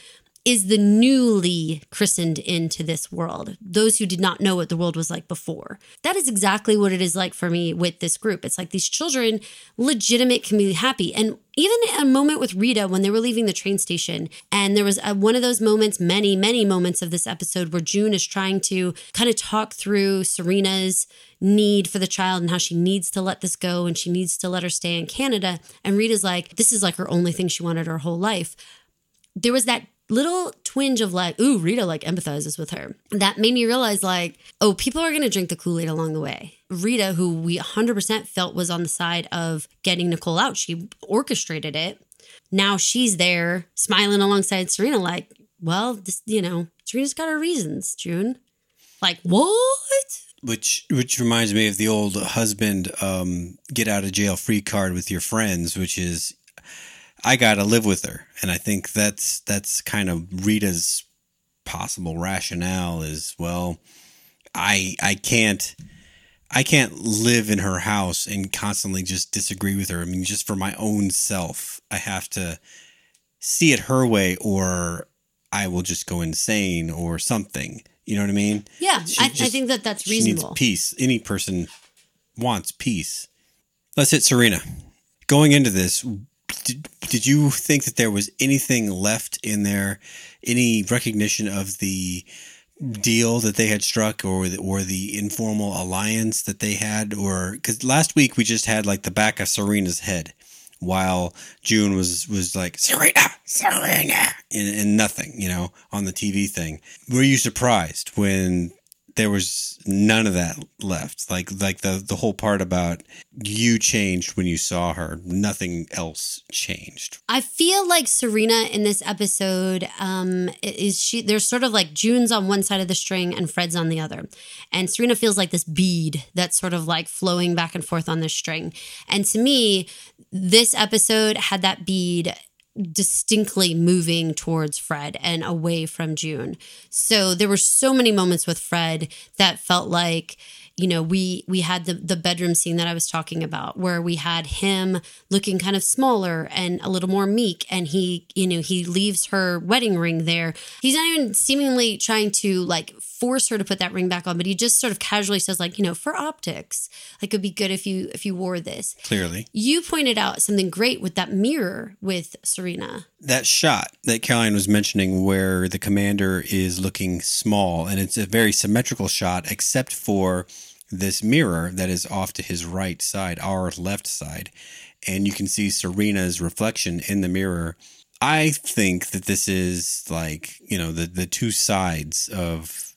Speaker 3: is the newly christened into this world, those who did not know what the world was like before. That is exactly what it is like for me with this group. It's like these children, legitimate, can be happy. And even a moment with Rita when they were leaving the train station, and there was a, one of those moments, many, many moments of this episode where June is trying to kind of talk through Serena's need for the child and how she needs to let this go and she needs to let her stay in Canada. And Rita's like, this is like her only thing she wanted her whole life. There was that little twinge of like, ooh, Rita like empathizes with her. That made me realize like, oh, people are going to drink the Kool Aid along the way. Rita, who we 100% felt was on the side of getting Nicole out, she orchestrated it. Now she's there smiling alongside Serena, like, well, this, you know, Serena's got her reasons, June. Like, what?
Speaker 2: Which which reminds me of the old husband um, get out of jail free card with your friends, which is I gotta live with her, and I think that's that's kind of Rita's possible rationale is well, I I can't I can't live in her house and constantly just disagree with her. I mean, just for my own self, I have to see it her way, or I will just go insane or something. You know what I mean?
Speaker 3: Yeah, I, I think that that's reasonable.
Speaker 2: peace. Any person wants peace. Let's hit Serena. Going into this, did, did you think that there was anything left in there? Any recognition of the deal that they had struck or the, or the informal alliance that they had? Or because last week we just had like the back of Serena's head while June was was like Serena! Serena! And, and nothing you know on the TV thing. Were you surprised when there was none of that left like like the the whole part about you changed when you saw her nothing else changed
Speaker 3: I feel like Serena in this episode um, is she. There's sort of like June's on one side of the string and Fred's on the other, and Serena feels like this bead that's sort of like flowing back and forth on this string. And to me, this episode had that bead distinctly moving towards Fred and away from June. So there were so many moments with Fred that felt like you know we we had the the bedroom scene that I was talking about where we had him looking kind of smaller and a little more meek and he you know he leaves her wedding ring there. He's not even seemingly trying to like force her to put that ring back on but he just sort of casually says like you know for optics like it'd be good if you if you wore this.
Speaker 2: Clearly.
Speaker 3: You pointed out something great with that mirror with Serena.
Speaker 2: That shot that Caroline was mentioning where the commander is looking small and it's a very symmetrical shot except for this mirror that is off to his right side our left side and you can see Serena's reflection in the mirror. I think that this is like you know the the two sides of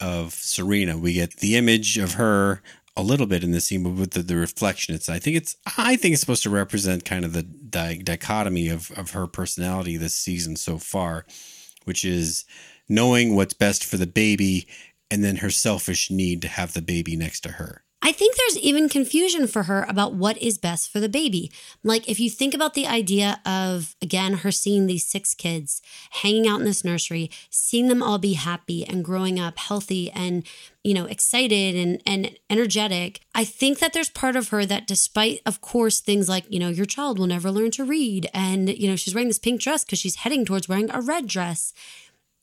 Speaker 2: of Serena. We get the image of her a little bit in the scene, but with the, the reflection, it's I think it's I think it's supposed to represent kind of the di- dichotomy of of her personality this season so far, which is knowing what's best for the baby, and then her selfish need to have the baby next to her.
Speaker 3: I think there's even confusion for her about what is best for the baby. Like, if you think about the idea of, again, her seeing these six kids hanging out in this nursery, seeing them all be happy and growing up healthy and, you know, excited and, and energetic, I think that there's part of her that, despite, of course, things like, you know, your child will never learn to read, and, you know, she's wearing this pink dress because she's heading towards wearing a red dress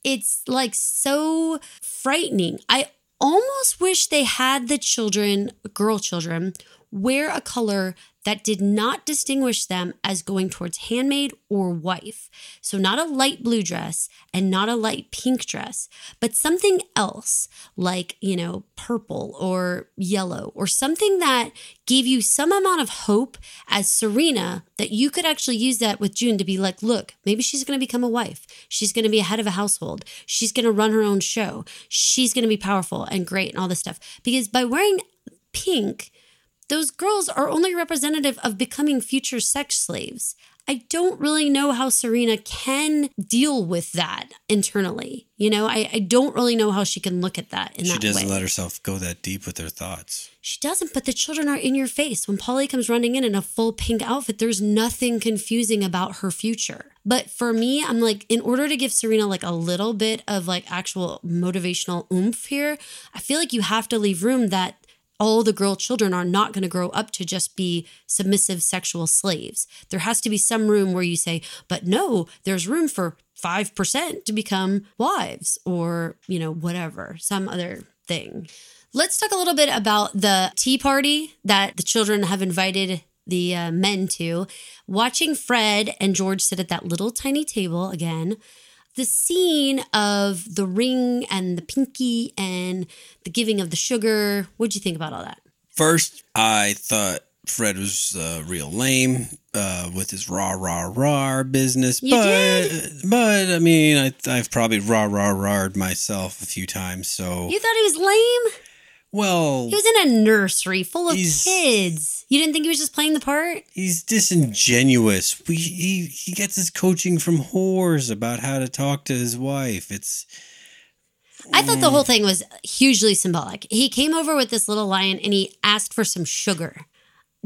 Speaker 3: it's like so frightening. I almost wish they had the children, girl children, wear a color that did not distinguish them as going towards handmaid or wife. So, not a light blue dress and not a light pink dress, but something else like, you know, purple or yellow or something that gave you some amount of hope as Serena that you could actually use that with June to be like, look, maybe she's going to become a wife. She's going to be a head of a household. She's going to run her own show. She's going to be powerful and great and all this stuff. Because by wearing pink, those girls are only representative of becoming future sex slaves. I don't really know how Serena can deal with that internally. You know, I, I don't really know how she can look at that in
Speaker 2: she
Speaker 3: that
Speaker 2: doesn't let herself go that deep with her thoughts.
Speaker 3: She doesn't, but the children are in your face. When Polly comes running in in a full pink outfit, there's nothing confusing about her future. But for me, I'm like, in order to give Serena like a little bit of like actual motivational oomph here, I feel like you have to leave room that all the girl children are not going to grow up to just be submissive sexual slaves. There has to be some room where you say, but no, there's room for 5% to become wives or, you know, whatever, some other thing. Let's talk a little bit about the tea party that the children have invited the uh, men to. Watching Fred and George sit at that little tiny table again. The scene of the ring and the pinky and the giving of the sugar. What'd you think about all that?
Speaker 2: First, I thought Fred was uh, real lame uh, with his rah rah rah business,
Speaker 3: You
Speaker 2: but
Speaker 3: did?
Speaker 2: but I mean, I, I've probably rah rah rahed myself a few times. So
Speaker 3: You thought he was lame?
Speaker 2: well,
Speaker 3: He was in a nursery full of kids. You didn't think he was just playing the part?
Speaker 2: he's disingenuous. We he he gets his coaching from whores about how to talk to his wife. It's
Speaker 3: I thought the mm. whole thing was hugely symbolic. He came over with this little lion and he asked for some sugar.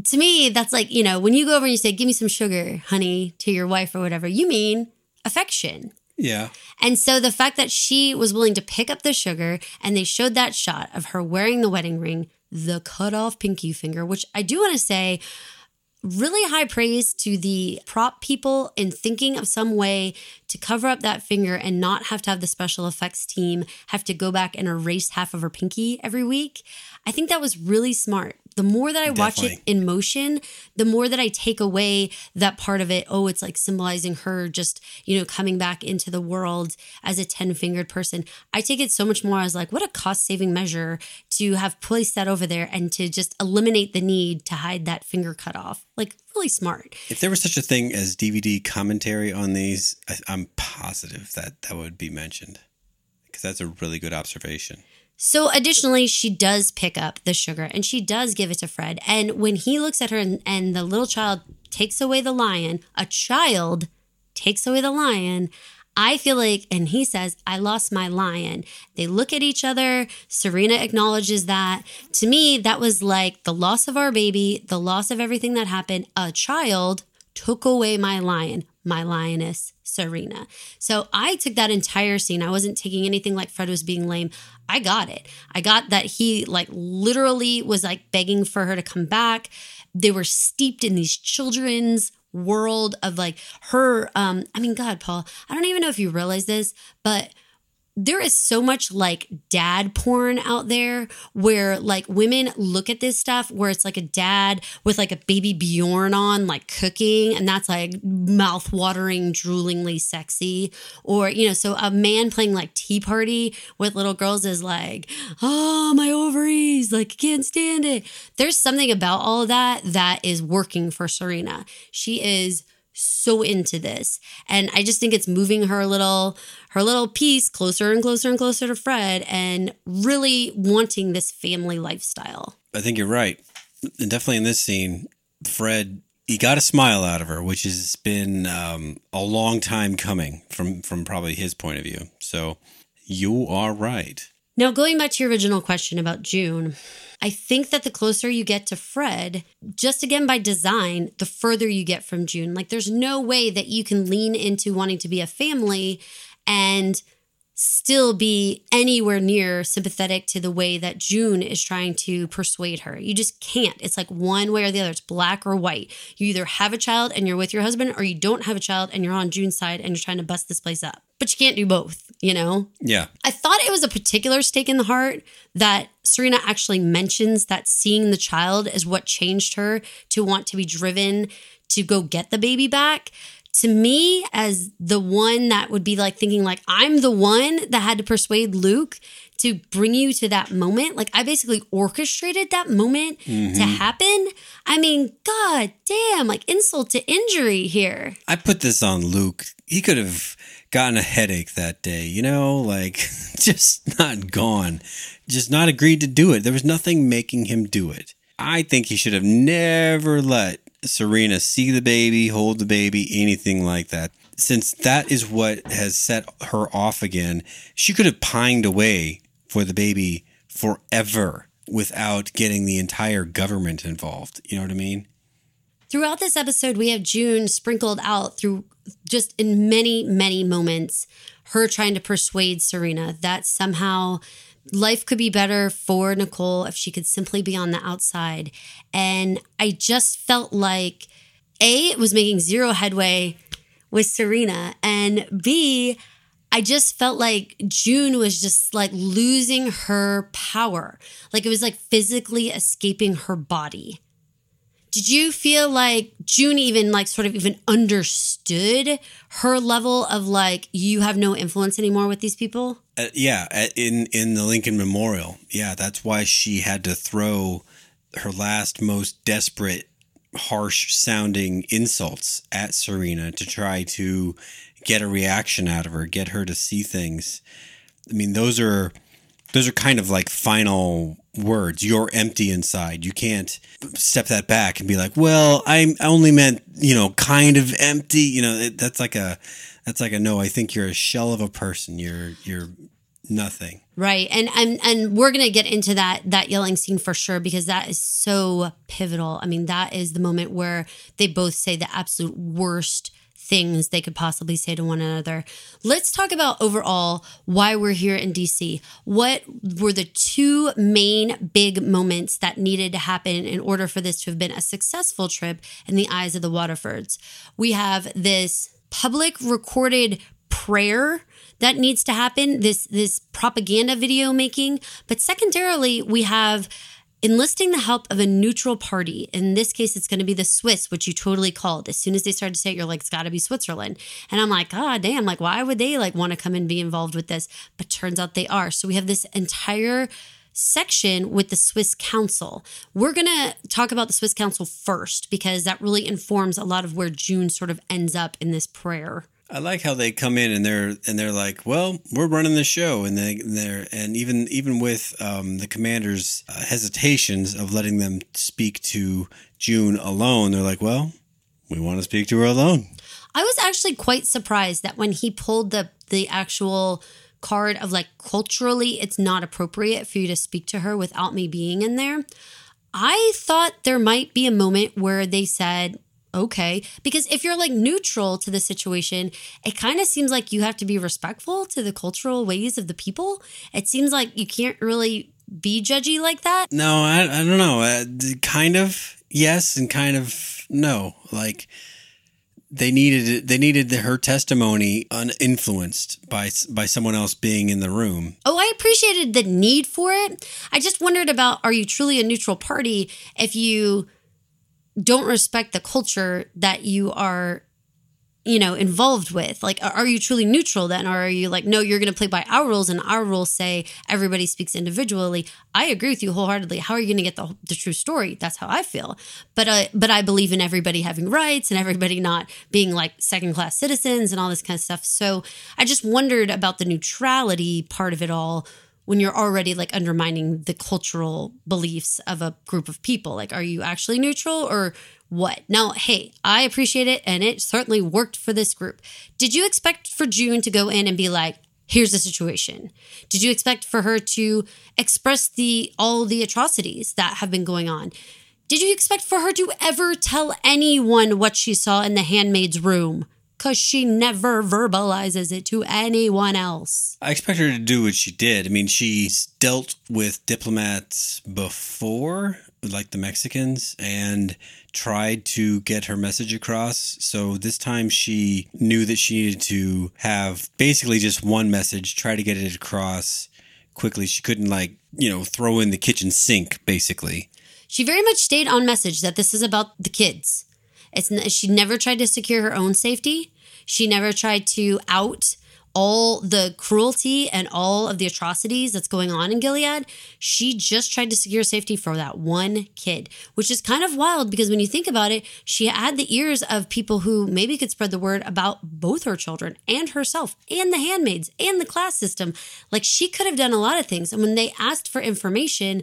Speaker 3: To me, that's like, you know, when you go over and you say, Give me some sugar, honey, to your wife or whatever, you mean affection.
Speaker 2: yeah.
Speaker 3: And so the fact that she was willing to pick up the sugar and they showed that shot of her wearing the wedding ring, the cut off pinky finger, which I do want to say, really high praise to the prop people in thinking of some way to cover up that finger and not have to have the special effects team have to go back and erase half of her pinky every week. I think that was really smart. The more that I watch it in motion, the more that I take away that part of it. Oh, it's like symbolizing her just, you know, coming back into the world as a 10 fingered person. I take it so much more as like, what a cost saving measure to have placed that over there and to just eliminate the need to hide that finger cut off. Like, really smart.
Speaker 2: If there was such a thing as DVD commentary on these, I, I'm positive that that would be mentioned because that's a really good observation.
Speaker 3: So, additionally, she does pick up the sugar and she does give it to Fred. And when he looks at her and, and the little child takes away the lion, a child takes away the lion. I feel like, and he says, I lost my lion. They look at each other. Serena acknowledges that. To me, that was like the loss of our baby, the loss of everything that happened. A child took away my lion, my lioness, Serena. So I took that entire scene. I wasn't taking anything like Fred was being lame. I got it. I got that he like literally was like begging for her to come back. They were steeped in these children's world of like her um I mean god Paul, I don't even know if you realize this, but there is so much like dad porn out there where like women look at this stuff where it's like a dad with like a baby Bjorn on, like cooking, and that's like mouth watering, droolingly sexy. Or, you know, so a man playing like tea party with little girls is like, oh, my ovaries, like, can't stand it. There's something about all of that that is working for Serena. She is so into this and i just think it's moving her little her little piece closer and closer and closer to fred and really wanting this family lifestyle
Speaker 2: I think you're right. And definitely in this scene, Fred, he got a smile out of her, which has been um, a long time coming from, from probably his point of view. So you are right.
Speaker 3: Now going back to your original question about june i think that the closer you get to fred just again by design the further you get from june. Like there's no way that you can lean into wanting to be a family and still be anywhere near sympathetic to the way that June is trying to persuade her. You just can't. It's like one way or the other. It's black or white. You either have a child and you're with your husband, or you don't have a child and you're on June's side and you're trying to bust this place up. But you can't do both, you know?
Speaker 2: Yeah.
Speaker 3: I thought it was a particular stake in the heart that Serena actually mentions that seeing the child is what changed her to want to be driven to go get the baby back. To me, as the one that would be like thinking, like, I'm the one that had to persuade Luke to bring you to that moment. Like, I basically orchestrated that moment to mm-hmm. happen. I mean, god damn, like insult to injury here.
Speaker 2: I put this on Luke. He could have gotten a headache that day, you know, like <laughs> just not gone, just not agreed to do it. There was nothing making him do it. I think he should have never let Serena see the baby, hold the baby, anything like that. Since that is what has set her off again, she could have pined away for the baby forever without getting the entire government involved. You know what I mean?
Speaker 3: Throughout this episode, we have June sprinkled out through just in many, many moments, her trying to persuade Serena that somehow life could be better for Nicole if she could simply be on the outside. And I just felt like A, it was making zero headway with Serena, and B, I just felt like June was just like losing her power. Like it was like physically escaping her body. Did you feel like June even like sort of even understood her level of like you have no influence anymore with these people?
Speaker 2: Uh, yeah, in in the Lincoln Memorial. Yeah, that's why she had to throw her last most desperate harsh sounding insults at Serena to try to get a reaction out of her, get her to see things. I mean, those are those are kind of like final words. You're empty inside. You can't step that back and be like, "Well, I only meant, you know, kind of empty." You know, it, that's like a that's like a no. I think you're a shell of a person. You're you're nothing.
Speaker 3: Right. And and and we're to get into that that yelling scene for sure because that is so pivotal. I mean, that is the moment where they both say the absolute worst things they could possibly say to one another. Let's talk about overall why we're here in DC. What were the two main big moments that needed to happen in order for this to have been a successful trip in the eyes of the Waterfords? We have this public recorded prayer that needs to happen this this propaganda video making but secondarily we have enlisting the help of a neutral party. In this case, it's going to be the Swiss, which you totally called. As soon as they started to say it, you're like, it's got to be Switzerland. And I'm like, God damn, like, why would they like want to come and be involved with this? But turns out they are. So we have this entire section with the Swiss Council. We're going to talk about the Swiss Council first because that really informs a lot of where June sort of ends up in this prayer.
Speaker 2: I like how they come in and they're and they're like, "Well, we're running the show," and they they're and even even with um, the commanders' uh, hesitations of letting them speak to June alone, they're like, "Well, we want to speak to her alone."
Speaker 3: I was actually quite surprised that when he pulled the the actual card of like culturally, it's not appropriate for you to speak to her without me being in there. I thought there might be a moment where they said, okay. Because if you're like neutral to the situation, it kind of seems like you have to be respectful to the cultural ways of the people. It seems like you can't really be judgy like that.
Speaker 2: No, I, I don't know. Uh, kind of yes, and kind of no. Like they needed they needed her testimony uninfluenced by by someone else being in the room.
Speaker 3: Oh, I appreciated the need for it. I just wondered about are you truly a neutral party if you don't respect the culture that you are you know involved with. Like are you truly neutral then? Or are you like no you're going to play by our rules and our rules say everybody speaks individually. I agree with you wholeheartedly. How are you going to get the, the true story? That's how i feel. But uh, but i believe in everybody having rights and everybody not being like second class citizens and all this kind of stuff. So i just wondered about the neutrality part of it all when you're already like undermining the cultural beliefs of a group of people. Like, are you actually neutral or what? Now, hey, I appreciate it and it certainly worked for this group. Did you expect for June to go in and be like, here's the situation? Did you expect for her to express the all the atrocities that have been going on? Did you expect for her to ever tell anyone what she saw in the handmaid's room? Because she never verbalizes it to anyone else.
Speaker 2: I expect her to do what she did. I mean, she's dealt with diplomats before, like the Mexicans, and tried to get her message across. So this time she knew that she needed to have basically just one message, try to get it across quickly. She couldn't, like, you know, throw in the kitchen sink, basically.
Speaker 3: She very much stayed on message that this is about the kids it's she never tried to secure her own safety. She never tried to out all the cruelty and all of the atrocities that's going on in Gilead. She just tried to secure safety for that one kid, which is kind of wild because when you think about it, she had the ears of people who maybe could spread the word about both her children and herself and the handmaids and the class system. Like she could have done a lot of things. And when they asked for information,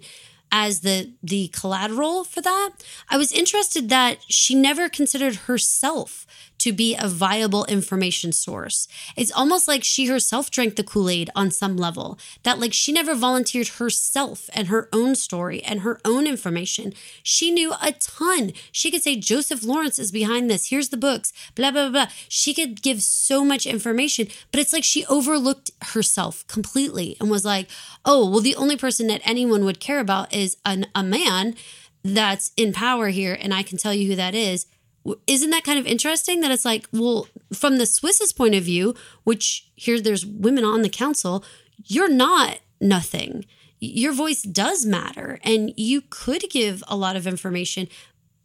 Speaker 3: as the the collateral for that. I was interested that she never considered herself to be a viable information source. It's almost like she herself drank the Kool Aid on some level, that like she never volunteered herself and her own story and her own information. She knew a ton. She could say, Joseph Lawrence is behind this. Here's the books, blah, blah, blah. She could give so much information, but it's like she overlooked herself completely and was like, oh, well, the only person that anyone would care about is an, a man that's in power here, and I can tell you who that is isn't that kind of interesting that it's like well from the swiss's point of view which here there's women on the council you're not nothing. Your voice does matter and you could give a lot of information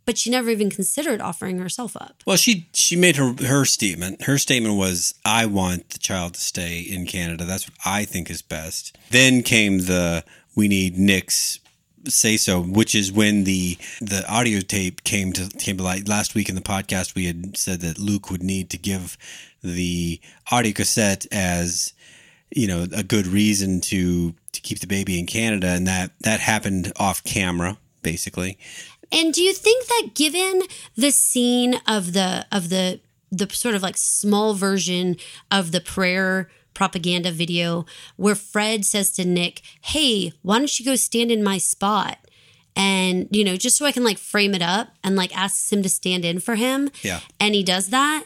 Speaker 3: but she never even considered offering herself up.
Speaker 2: Well she she made her her statement. Her statement was i want the child to stay in canada. That's what i think is best. Then came the we need nick's say so, which is when the the audio tape came to came to light last week in the podcast. We had said that Luke would need to give the audio cassette as you know a good reason to to keep the baby in Canada, and that that happened off camera basically.
Speaker 3: And do you think that given the scene of the of the the sort of like small version of the prayer propaganda video where Fred says to Nick, Hey, why don't you go stand in my spot? And, you know, just so I can like frame it up and like asks him to stand in for him.
Speaker 2: Yeah.
Speaker 3: And he does that.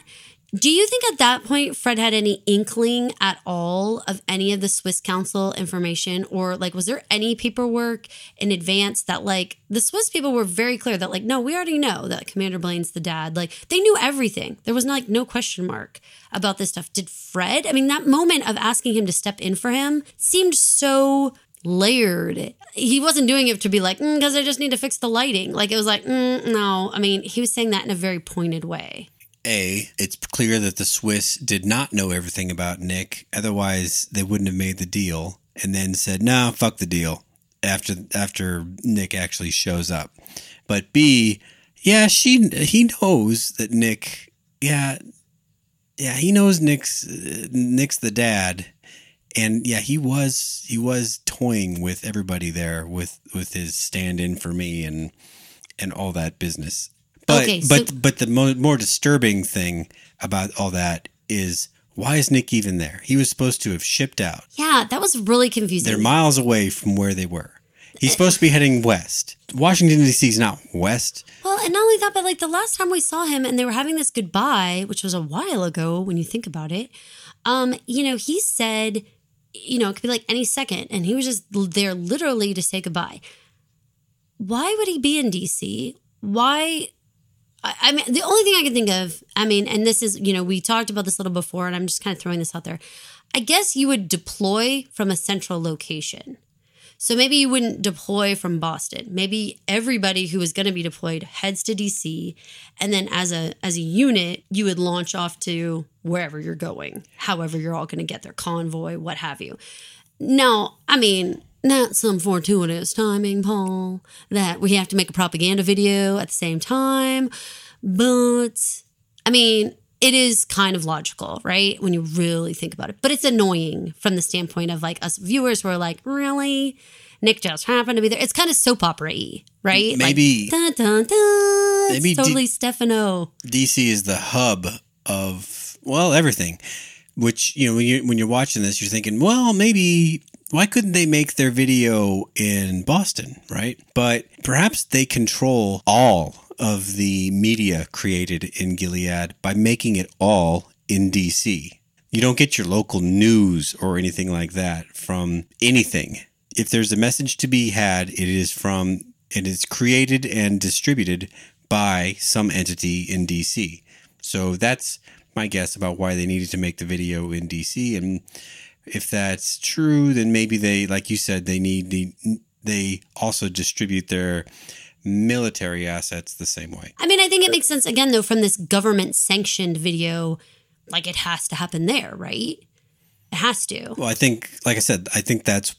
Speaker 3: Do you think at that point Fred had any inkling at all of any of the Swiss Council information? Or like, was there any paperwork in advance that like the Swiss people were very clear that like, no, we already know that Commander Blaine's the dad. Like, they knew everything. There was like no question mark about this stuff. Did Fred, I mean, that moment of asking him to step in for him seemed so layered. He wasn't doing it to be like, because mm, I just need to fix the lighting. Like, it was like, mm, no. I mean, he was saying that in a very pointed way.
Speaker 2: A, it's clear that the Swiss did not know everything about Nick. Otherwise, they wouldn't have made the deal and then said, "No, nah, fuck the deal." After after Nick actually shows up. But B, yeah, she he knows that Nick, yeah, yeah, he knows Nick's uh, Nick's the dad, and yeah, he was he was toying with everybody there with with his stand in for me and and all that business. But okay, so- but but the mo- more disturbing thing about all that is why is Nick even there? He was supposed to have shipped out.
Speaker 3: Yeah, that was really confusing.
Speaker 2: They're miles away from where they were. He's supposed to be heading west. Washington D.C. is not west.
Speaker 3: Well, and not only that, but like the last time we saw him, and they were having this goodbye, which was a while ago when you think about it. Um, you know, he said, you know, it could be like any second, and he was just there literally to say goodbye. Why would he be in D.C.? Why I mean, the only thing I can think of, I mean, and this is, you know, we talked about this a little before, and I'm just kind of throwing this out there. I guess you would deploy from a central location. So maybe you wouldn't deploy from Boston. Maybe everybody who is going to be deployed heads to DC, and then as a as a unit, you would launch off to wherever you're going. However, you're all going to get there, convoy, what have you. Now, I mean, not some fortuitous timing, Paul, that we have to make a propaganda video at the same time. But I mean, it is kind of logical, right? When you really think about it. But it's annoying from the standpoint of like us viewers who are like, really? Nick just happened to be there. It's kind of soap opera y, right?
Speaker 2: Maybe.
Speaker 3: Like, dun, dun, dun. Maybe it's totally D- Stefano.
Speaker 2: DC is the hub of, well, everything. Which, you know, when, you, when you're watching this, you're thinking, well, maybe why couldn't they make their video in Boston, right? But perhaps they control all of the media created in Gilead by making it all in DC. You don't get your local news or anything like that from anything. If there's a message to be had, it is from it is created and distributed by some entity in DC. So that's my guess about why they needed to make the video in DC and if that's true, then maybe they, like you said, they need the, they also distribute their military assets the same way.
Speaker 3: I mean, I think it makes sense again though from this government sanctioned video, like it has to happen there, right? It has to.
Speaker 2: Well, I think, like I said, I think that's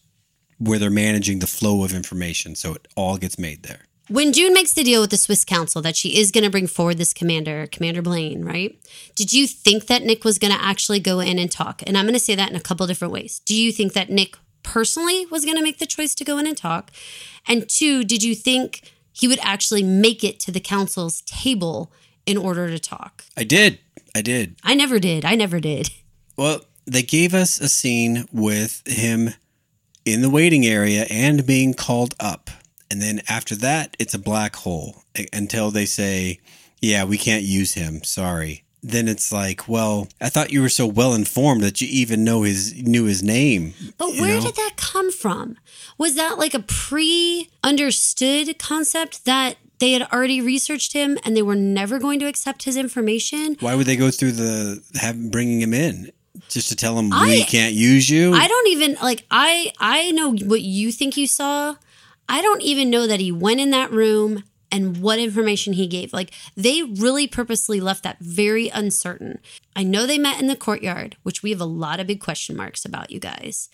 Speaker 2: where they're managing the flow of information, so it all gets made there.
Speaker 3: When June makes the deal with the Swiss council that she is going to bring forward this commander, Commander Blaine, right? Did you think that Nick was going to actually go in and talk? And I'm going to say that in a couple different ways. Do you think that Nick personally was going to make the choice to go in and talk? And two, did you think he would actually make it to the council's table in order to talk?
Speaker 2: I did. I did.
Speaker 3: I never did. I never did.
Speaker 2: Well, they gave us a scene with him in the waiting area and being called up. And then after that, it's a black hole until they say, yeah, we can't use him. Sorry. Then it's like, well, I thought you were so well informed that you even know his knew his name.
Speaker 3: But where
Speaker 2: know?
Speaker 3: did that come from? Was that like a pre understood concept that they had already researched him and they were never going to accept his information?
Speaker 2: Why would they go through the have bringing him in just to tell him
Speaker 3: I-
Speaker 2: we can't use you?
Speaker 3: I don't even like I I know what you think you saw. I don't even know that he went in that room and what information he gave. Like they really purposely left that very uncertain. I know they met in the courtyard, which we have a lot of big question marks about you guys.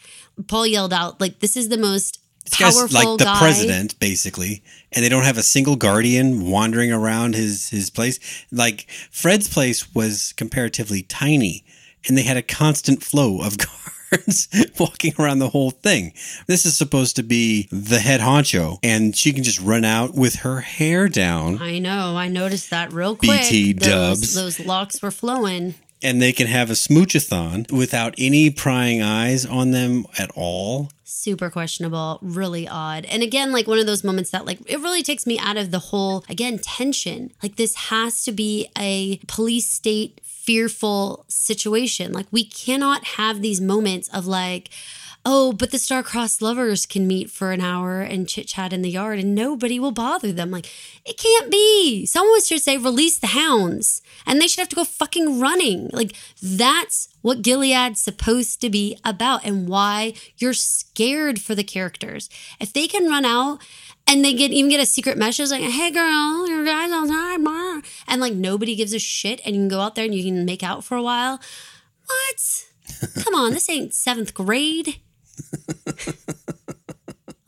Speaker 3: Paul yelled out like this is the most
Speaker 2: This guy's
Speaker 3: powerful
Speaker 2: like the
Speaker 3: guy.
Speaker 2: president, basically, and they don't have a single guardian wandering around his his place. Like Fred's place was comparatively tiny, and they had a constant flow of <laughs> guards <laughs> walking around the whole thing. This is supposed to be the head honcho, and she can just run out with her hair down,
Speaker 3: I know. I noticed that real quick.
Speaker 2: BT
Speaker 3: those,
Speaker 2: dubs.
Speaker 3: Those locks were flowing.
Speaker 2: and they can have a smoochathon without any prying eyes on them at all.
Speaker 3: super questionable really odd and again like one of those moments that like it really takes me out of the whole again tension like this has to be a police state fearful situation. Like we cannot have these moments of like oh but the star-crossed lovers can meet for an hour and chit chat in the yard and nobody will bother them. Like it can't be. Someone should say release the hounds and they should have to go fucking running. Like that's what Gilead's supposed to be about and why you're scared for the characters. If they can run out and they get even get a secret message like, "Hey girl, your guys all time," blah," and like nobody gives a shit, and you can go out there and you can make out for a while. What? <laughs> Come on, this ain't seventh grade. <laughs>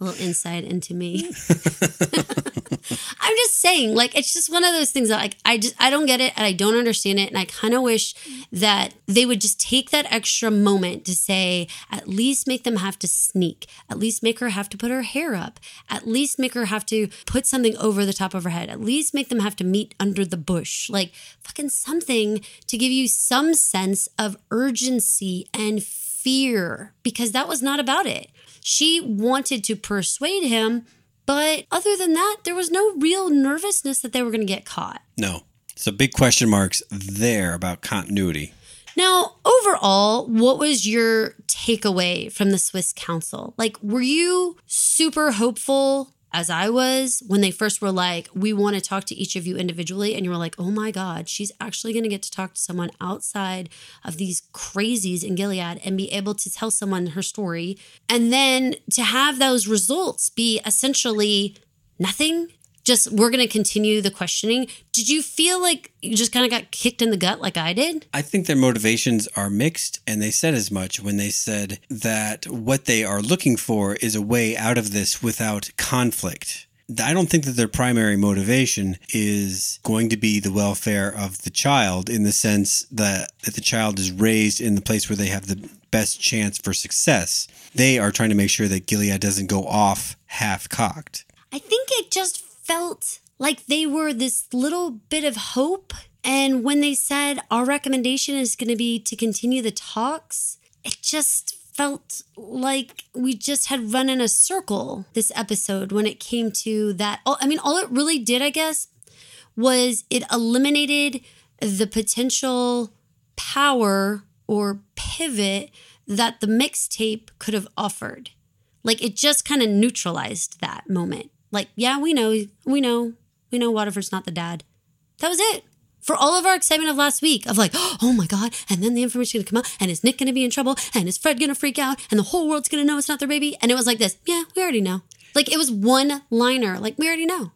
Speaker 3: little insight into me. <laughs> <laughs> I'm just saying, like, it's just one of those things that, like, I just, I don't get it and I don't understand it. And I kind of wish that they would just take that extra moment to say, at least make them have to sneak, at least make her have to put her hair up, at least make her have to put something over the top of her head, at least make them have to meet under the bush. Like, fucking something to give you some sense of urgency and fear because that was not about it. She wanted to persuade him, but other than that, there was no real nervousness that they were going to get caught.
Speaker 2: No. So big question marks there about continuity.
Speaker 3: Now, overall, what was your takeaway from the Swiss Council? Like, were you super hopeful, as I was, when they first were like, we want to talk to each of you individually? And you were like, oh my God, she's actually going to get to talk to someone outside of these crazies in Gilead and be able to tell someone her story. And then to have those results be essentially nothing just we're going to continue the questioning. Did you feel like you just kind of got kicked in the gut like I did?
Speaker 2: I think their motivations are mixed, and they said as much when they said that what they are looking for is a way out of this without conflict. I don't think that their primary motivation is going to be the welfare of the child in the sense that, that the child is raised in the place where they have the best chance for success. They are trying to make sure that Gilead doesn't go off half cocked.
Speaker 3: I think it just felt like they were this little bit of hope. And when they said our recommendation is going to be to continue the talks, it just felt like we just had run in a circle this episode when it came to that. I mean, all it really did, I guess, was it eliminated the potential power or pivot that the mixtape could have offered. Like it just kind of neutralized that moment. Like, yeah, we know, we know, we know Waterford's not the dad. That was it. For all of our excitement of last week, of like, <gasps> oh my God, and then the information gonna come out, and is Nick gonna be in trouble, and is Fred gonna freak out, and the whole world's gonna know it's not their baby? And it was like this, yeah, we already know. Like it was one liner, like we already know.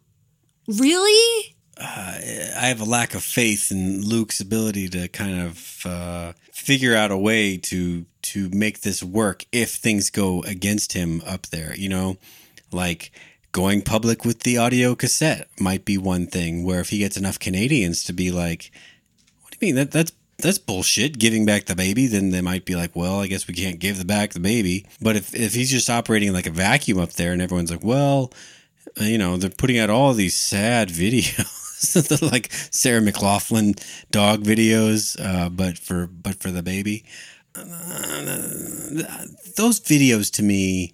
Speaker 3: Really?
Speaker 2: I have a lack of faith in Luke's ability to kind of uh, figure out a way to to make this work if things go against him up there. You know, like going public with the audio cassette might be one thing. Where if he gets enough Canadians to be like, "What do you mean that that's that's bullshit, giving back the baby, then they might be like, well, I guess we can't give the back the baby. But if, if he's just operating like a vacuum up there and everyone's like, well, uh, you know, they're putting out all these sad <laughs> videos, like Sarah McLachlan dog videos, uh, but for but for the baby. Uh, those videos to me,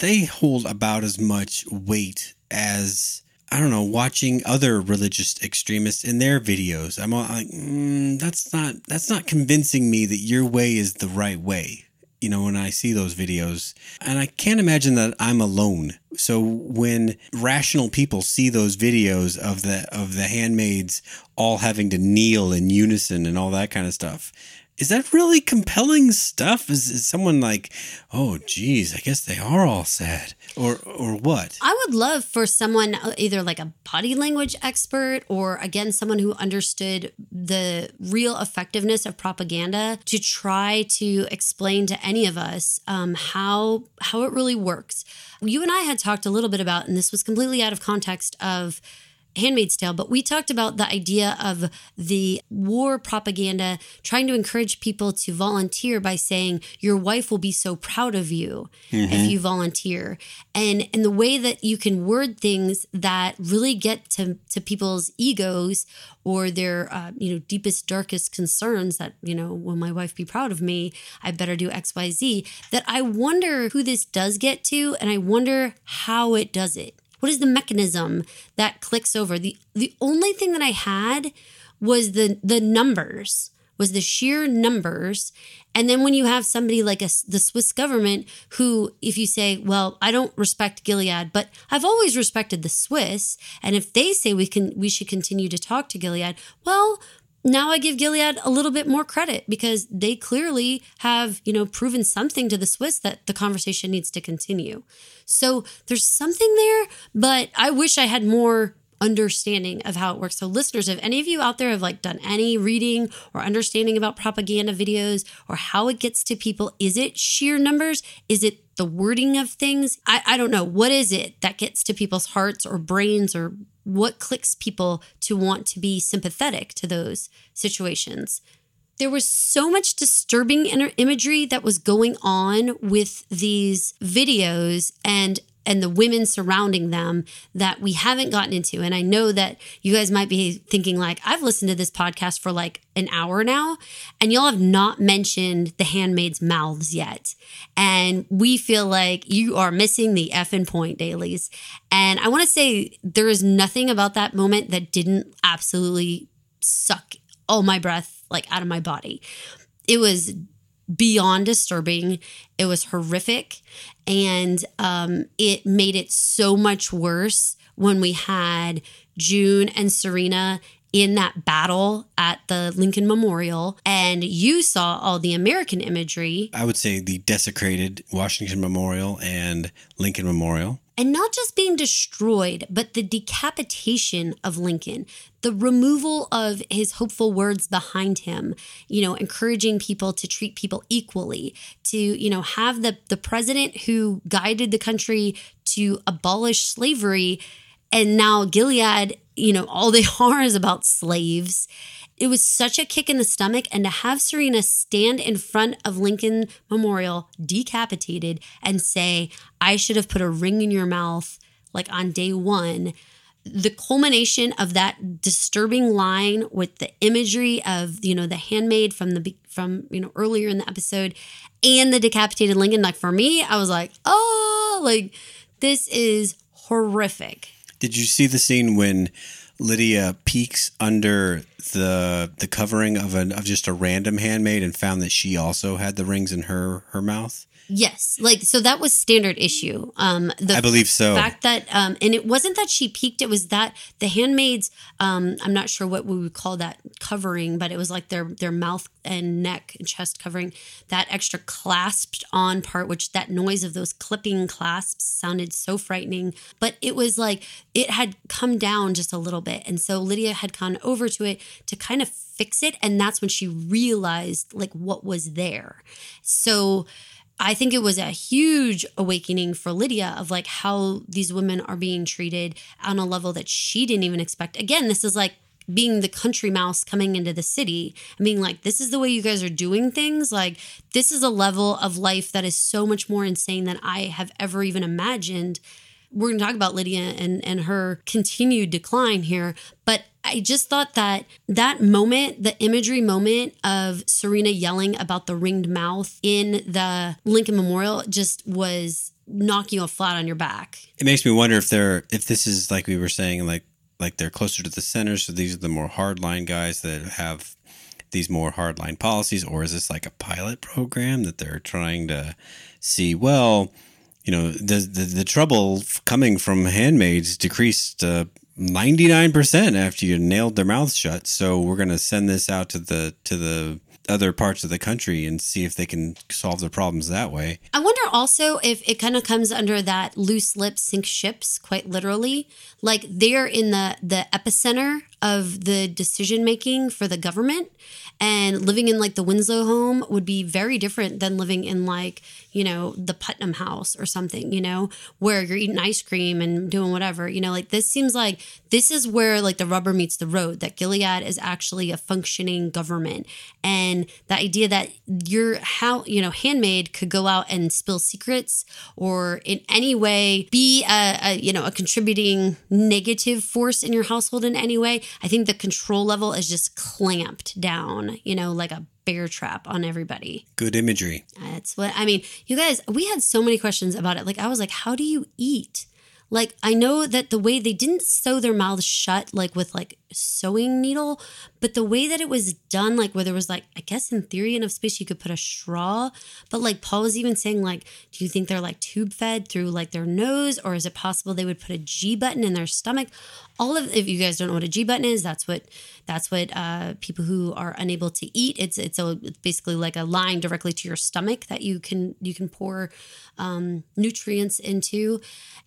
Speaker 2: they hold about as much weight as I don't know, watching other religious extremists in their videos. I'm like, mm, that's not that's not convincing me that your way is the right way. You know, when I see those videos, and I can't imagine that I'm alone. So when rational people see those videos of the of the handmaids all having to kneel in unison and all that kind of stuff, is that really compelling stuff? Is, is someone like, oh, geez, I guess they are all sad, or or what?
Speaker 3: I would love for someone uh, either like a body language expert or again someone who understood the real effectiveness of propaganda to try to explain to any of us um, how how it really works. You and I had talked a little bit about, and this was completely out of context of Handmaid's Tale, but we talked about the idea of the war propaganda trying to encourage people to volunteer by saying your wife will be so proud of you mm-hmm. if you volunteer. And and the way that you can word things that really get to to people's egos or their uh, you know deepest darkest concerns that you know will my wife be proud of me i better do xyz that i wonder who this does get to and i wonder how it does it what is the mechanism that clicks over? The the only thing that I had was the the numbers, was the sheer numbers. And then when you have somebody like a, the Swiss government who, if you say, well, I don't respect Gilead, but I've always respected the Swiss. And if they say we can, we should continue to talk to Gilead, well, now I give Gilead a little bit more credit because they clearly have, you know, proven something to the Swiss that the conversation needs to continue. So there's something there, but I wish I had more understanding of how it works. So listeners, if any of you out there have like done any reading or understanding about propaganda videos or how it gets to people, is it sheer numbers? Is it the wording of things? I, I don't know. What is it that gets to people's hearts or brains or what clicks people to want to be sympathetic to those situations. There was so much disturbing imagery that was going on with these videos, and and the women surrounding them that we haven't gotten into. And I know that you guys might be thinking, like, I've listened to this podcast for like an hour now, and y'all have not mentioned the handmaids' mouths yet. And we feel like you are missing the effing point, dailies. And I want to say there is nothing about that moment that didn't absolutely suck all my breath like out of my body. It was beyond disturbing. It was horrific. And um, it made it so much worse when we had June and Serena in that battle at the Lincoln Memorial and you saw all the American imagery.
Speaker 2: I would say the desecrated Washington Memorial and Lincoln Memorial
Speaker 3: and not just being destroyed, but the decapitation of Lincoln, the removal of his hopeful words behind him, you know, encouraging people to treat people equally, to, you know, have the, the president who guided the country to abolish slavery. And now Gilead, you know, all they <laughs> are is about slaves it was such a kick in the stomach. And to have Serena stand in front of Lincoln Memorial decapitated and say, I should have put a ring in your mouth like on day one. The culmination of that disturbing line with the imagery of, you know, the handmaid from the from, you know, earlier in the episode and the decapitated Lincoln, like for me, I was like, oh, like this is horrific.
Speaker 2: Did you see the scene when Lydia peeks under the the covering of an of just a random handmaid and found that she also had the rings in her her mouth.
Speaker 3: Yes, like so that was standard issue. Um,
Speaker 2: the I believe so.
Speaker 3: Fact that um, and it wasn't that she peaked; it was that the handmaids. Um, I'm not sure what we would call that covering, but it was like their their mouth and neck and chest covering. That extra clasped on part, which that noise of those clipping clasps sounded so frightening. But it was like it had come down just a little bit, and so Lydia had gone over to it to kind of fix it, and that's when she realized like what was there. So I think it was a huge awakening for Lydia of like how these women are being treated on a level that she didn't even expect. Again, this is like being the country mouse coming into the city and being like, this is the way you guys are doing things. Like, this is a level of life that is so much more insane than I have ever even imagined. We're going to talk about Lydia and, and her continued decline here. But I just thought that that moment, the imagery moment of Serena yelling about the ringed mouth in the Lincoln Memorial just was knocking you flat on your back.
Speaker 2: It makes me wonder if they're if this is like we were saying, like like they're closer to the center, so these are the more hardline guys that have these more hardline policies, or is this like a pilot program that they're trying to see? Well, you know, the the, the trouble coming from handmaids decreased. Uh, 99% after you nailed their mouths shut so we're going to send this out to the to the other parts of the country and see if they can solve their problems that way.
Speaker 3: I wonder also if it kind of comes under that loose lips sink ships, quite literally. Like they're in the the epicenter of the decision making for the government, and living in like the Winslow home would be very different than living in like you know the Putnam house or something. You know where you're eating ice cream and doing whatever. You know, like this seems like this is where like the rubber meets the road. That Gilead is actually a functioning government and the idea that your how you know handmaid could go out and spill secrets or in any way be a, a you know a contributing negative force in your household in any way i think the control level is just clamped down you know like a bear trap on everybody.
Speaker 2: Good imagery.
Speaker 3: That's what I mean. You guys, we had so many questions about it. Like, I was like, how do you eat? Like, I know that the way they didn't sew their mouths shut, like with like sewing needle, but the way that it was done, like where there was like, I guess in theory enough space you could put a straw, but like Paul was even saying, like, do you think they're like tube fed through like their nose, or is it possible they would put a G button in their stomach? All of if you guys don't know what a G button is, that's what that's what uh, people who are unable to eat. It's it's a it's basically like a line directly to your stomach that you can you can pour um, nutrients into.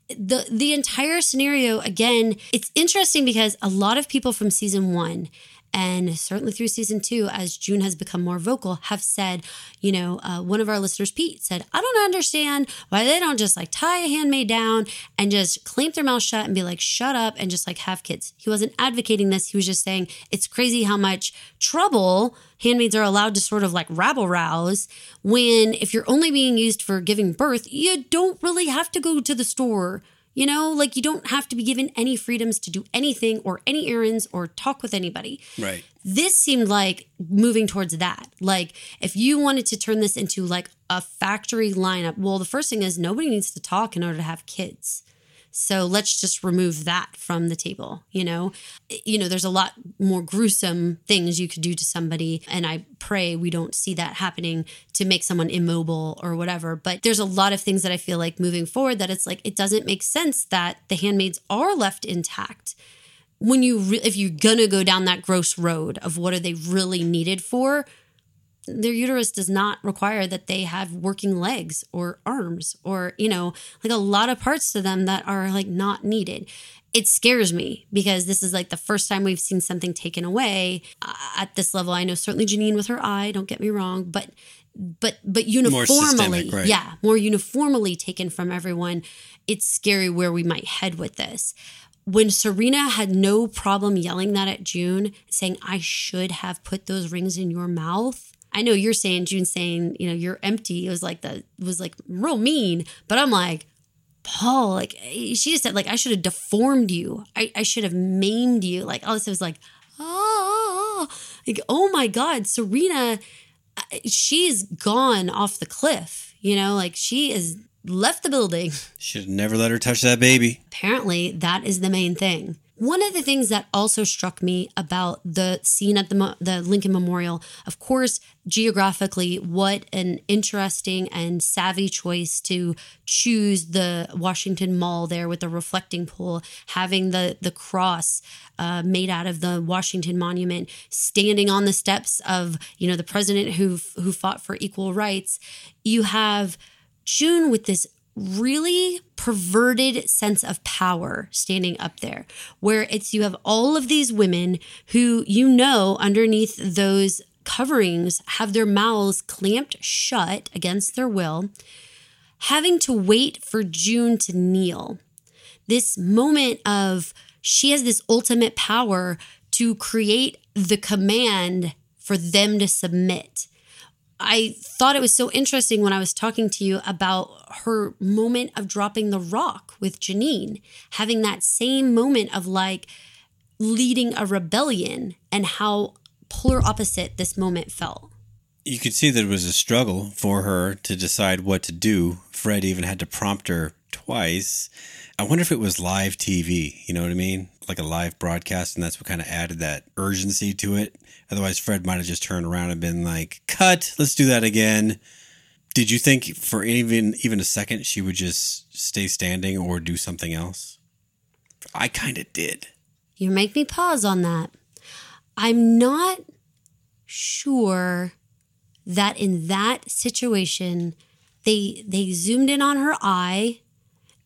Speaker 3: The the entire scenario again, it's interesting because a lot of people from season one and certainly through season two, as June has become more vocal, have said, you know, uh, one of our listeners, Pete, said, I don't understand why they don't just like tie a handmaid down and just clamp their mouth shut and be like, shut up and just like have kids. He wasn't advocating this. He was just saying it's crazy how much trouble handmaids are allowed to sort of like rabble rouse when if you're only being used for giving birth, you don't really have to go to the store you know, like you don't have to be given any freedoms to do anything or any errands or talk with anybody.
Speaker 2: Right.
Speaker 3: This seemed like moving towards that. Like if you wanted to turn this into like a factory lineup, well, the first thing is nobody needs to talk in order to have kids. So let's just remove that from the table, you know? You know, there's a lot more gruesome things you could do to somebody. And I pray we don't see that happening to make someone immobile or whatever. But there's a lot of things that I feel like moving forward that it's like, it doesn't make sense that the handmaids are left intact when you re- if you're gonna go down that gross road of what are they really needed for their uterus does not require that they have working legs or arms or you know like a lot of parts to them that are like not needed. It scares me because this is like the first time we've seen something taken away uh, at this level. I know certainly janine with her eye don't get me wrong but but but uniformly right. yeah more uniformly taken from everyone it's scary where we might head with this. When Serena had no problem yelling that at June, saying, I should have put those rings in your mouth, I know you're saying June saying, you know, you're empty. It was like the was like real mean, but I'm like, Paul, like eh, she just said, like I should have deformed you. I, I should have maimed you. Like all this was like, oh, like oh my God, Serena, she's gone off the cliff. You know, like she is left the building.
Speaker 2: Should have never let her touch that baby.
Speaker 3: Apparently, that is the main thing. One of the things that also struck me about the scene at the, the Lincoln Memorial, of course, geographically, what an interesting and savvy choice to choose the Washington Mall there with the reflecting pool, having the, the cross uh, made out of the Washington Monument, standing on the steps of, you know, the president who, who fought for equal rights. You have June with this really perverted sense of power standing up there where it's you have all of these women who you know underneath those coverings have their mouths clamped shut against their will having to wait for June to kneel this moment of she has this ultimate power to create the command for them to submit. I thought it was so interesting when I was talking to you about her moment of dropping the rock with Janine, having that same moment of like leading a rebellion and how polar opposite this moment felt.
Speaker 2: You could see that it was a struggle for her to decide what to do. Fred even had to prompt her twice. I wonder if it was live TV, you know what I mean? Like a live broadcast, and that's what kind of added that urgency to it. Otherwise, Fred might have just turned around and been like, "Cut, let's do that again." Did you think for even even a second she would just stay standing or do something else? I kind of did.
Speaker 3: You make me pause on that. I'm not sure that in that situation they they zoomed in on her eye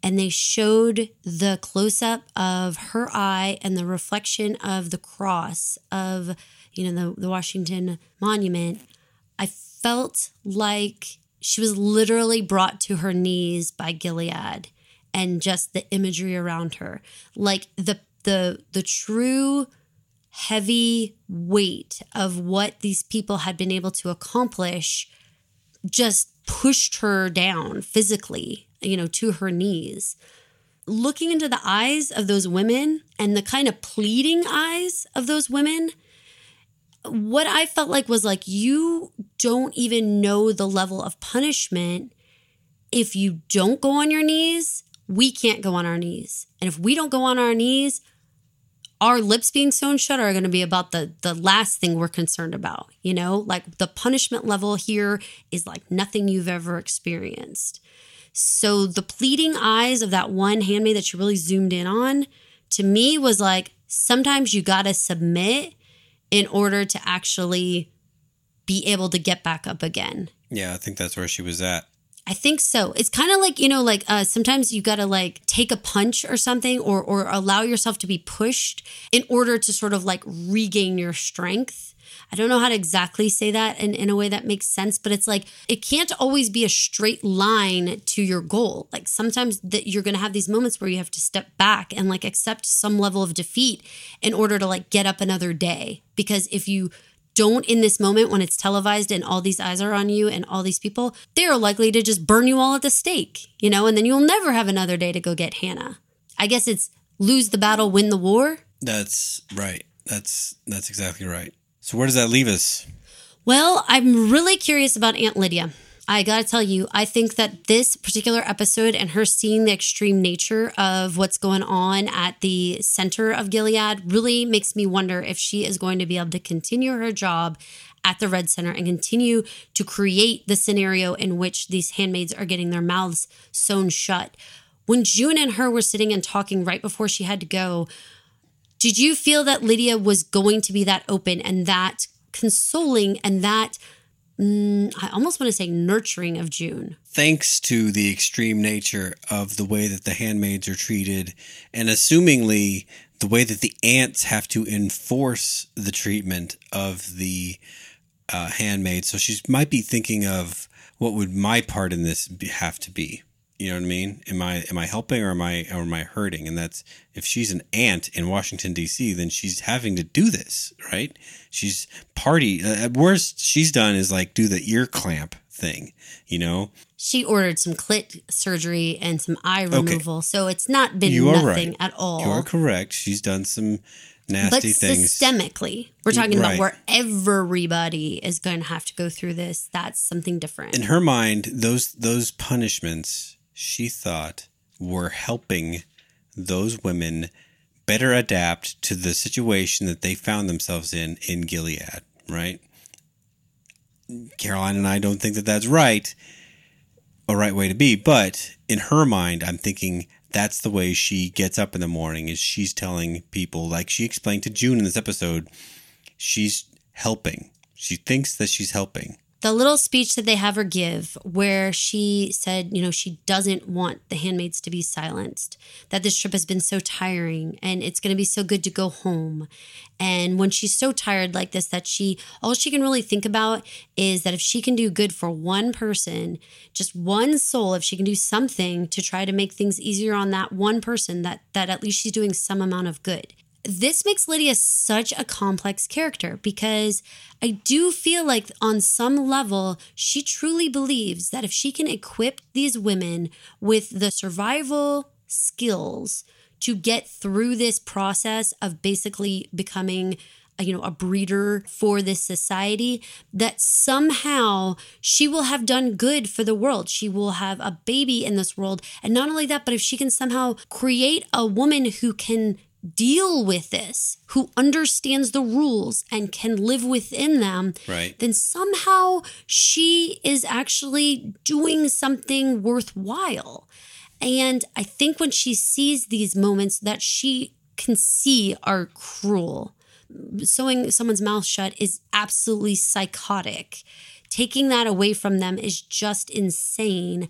Speaker 3: and they showed the close up of her eye and the reflection of the cross of you know the, the Washington monument. I felt like she was literally brought to her knees by Gilead and just the imagery around her. Like the the the true heavy weight of what these people had been able to accomplish just pushed her down physically, you know, to her knees. Looking into the eyes of those women and the kind of pleading eyes of those women, what I felt like was like, you don't even know the level of punishment. If you don't go on your knees, we can't go on our knees. And if we don't go on our knees, our lips being sewn shut are going to be about the the last thing we're concerned about you know like the punishment level here is like nothing you've ever experienced so the pleading eyes of that one handmaid that you really zoomed in on to me was like sometimes you got to submit in order to actually be able to get back up again
Speaker 2: Yeah, I think that's where she was at.
Speaker 3: I think so. It's kind of like, you know, like uh, sometimes you got to like take a punch or something or, or allow yourself to be pushed in order to sort of like regain your strength. I don't know how to exactly say that in, in a way that makes sense, but it's like it can't always be a straight line to your goal. Like sometimes that you're to have these moments where you have to step back and like accept some level of defeat in order to like get up another day. Because if you don't in this moment when it's televised and all these eyes are on you and all these people, they're likely to just burn you all at the stake, you know, and then you'll never have another day to go get Hannah. I guess it's lose the battle, win the war.
Speaker 2: That's right. That's that's exactly right. So where does that leave us?
Speaker 3: Well, I'm really curious about Aunt Lydia. I gotta tell you, I think that this particular episode and her seeing the extreme nature of what's going on at the center of Gilead really makes me wonder if she is going to be able to continue her job at the Red Center and continue to create the scenario in which these handmaids are getting their mouths sewn shut. When June and her were sitting and talking right before she had to go, did you feel that Lydia was going to be that open and that consoling and that mm, I almost want to say nurturing of June?
Speaker 2: Thanks to the extreme nature of the way that the handmaids are treated, and assumingly the way that the aunts have to enforce the treatment of the uh, handmaids. So she might be thinking of what would my part in this have to be. You know what I mean? Am I am I helping or am I or am I hurting? And that's if she's an aunt in Washington D.C., then she's having to do this, right? She's party. Uh, at worst, she's done is like do the ear clamp thing. You know,
Speaker 3: She ordered some clit surgery and some eye removal, so it's not been
Speaker 2: You are
Speaker 3: nothing
Speaker 2: right.
Speaker 3: at all.
Speaker 2: you are correct. She's done some
Speaker 3: but
Speaker 2: nasty things.
Speaker 3: systemically, we're talking
Speaker 2: Right.
Speaker 3: about where everybody is going to have to go through this. That's something different.
Speaker 2: in her mind, those those punishments she thought were helping those women better adapt to the situation that they found themselves in in Gilead, right? Caroline and I don't think that that's right, a right way to be, but in her mind, I'm thinking that's the way she gets up in the morning is she's telling people like she explained to June in this episode, she's helping. She thinks that she's helping.
Speaker 3: The little speech that they have her give, where she said, you know, she doesn't want the handmaids to be silenced, that this trip has been so tiring and it's going to be so good to go home. And when she's so tired like this, that she, all she can really think about is that if she can do good for one person, just one soul, if she can do something to try to make things easier on that one person, that, that at least she's doing some amount of good this makes Lydia such a complex character because I do feel like on some level, she truly believes that if she can equip these women with the survival skills to get through this process of basically becoming you know a breeder for this society that somehow she will have done good for the world. She will have a baby in this world. And not only that but if she can somehow create a woman who can deal with this, who understands the rules and can live within them,
Speaker 2: Right.
Speaker 3: then somehow she is actually doing something worthwhile. And I think when she sees these moments that she can see are cruel, sewing someone's mouth shut is absolutely psychotic. Taking that away from them is just insane.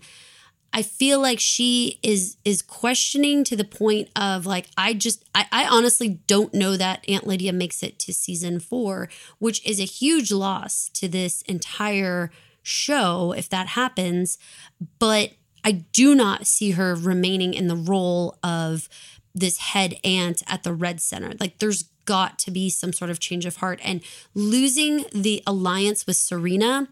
Speaker 3: I feel like she is is questioning to the point of like I just I, I honestly don't know that Aunt Lydia makes it to season four, which is a huge loss to this entire show if that happens. But I do not see her remaining in the role of this head aunt at the Red Center. Like there's got to be some sort of change of heart and losing the alliance with Serena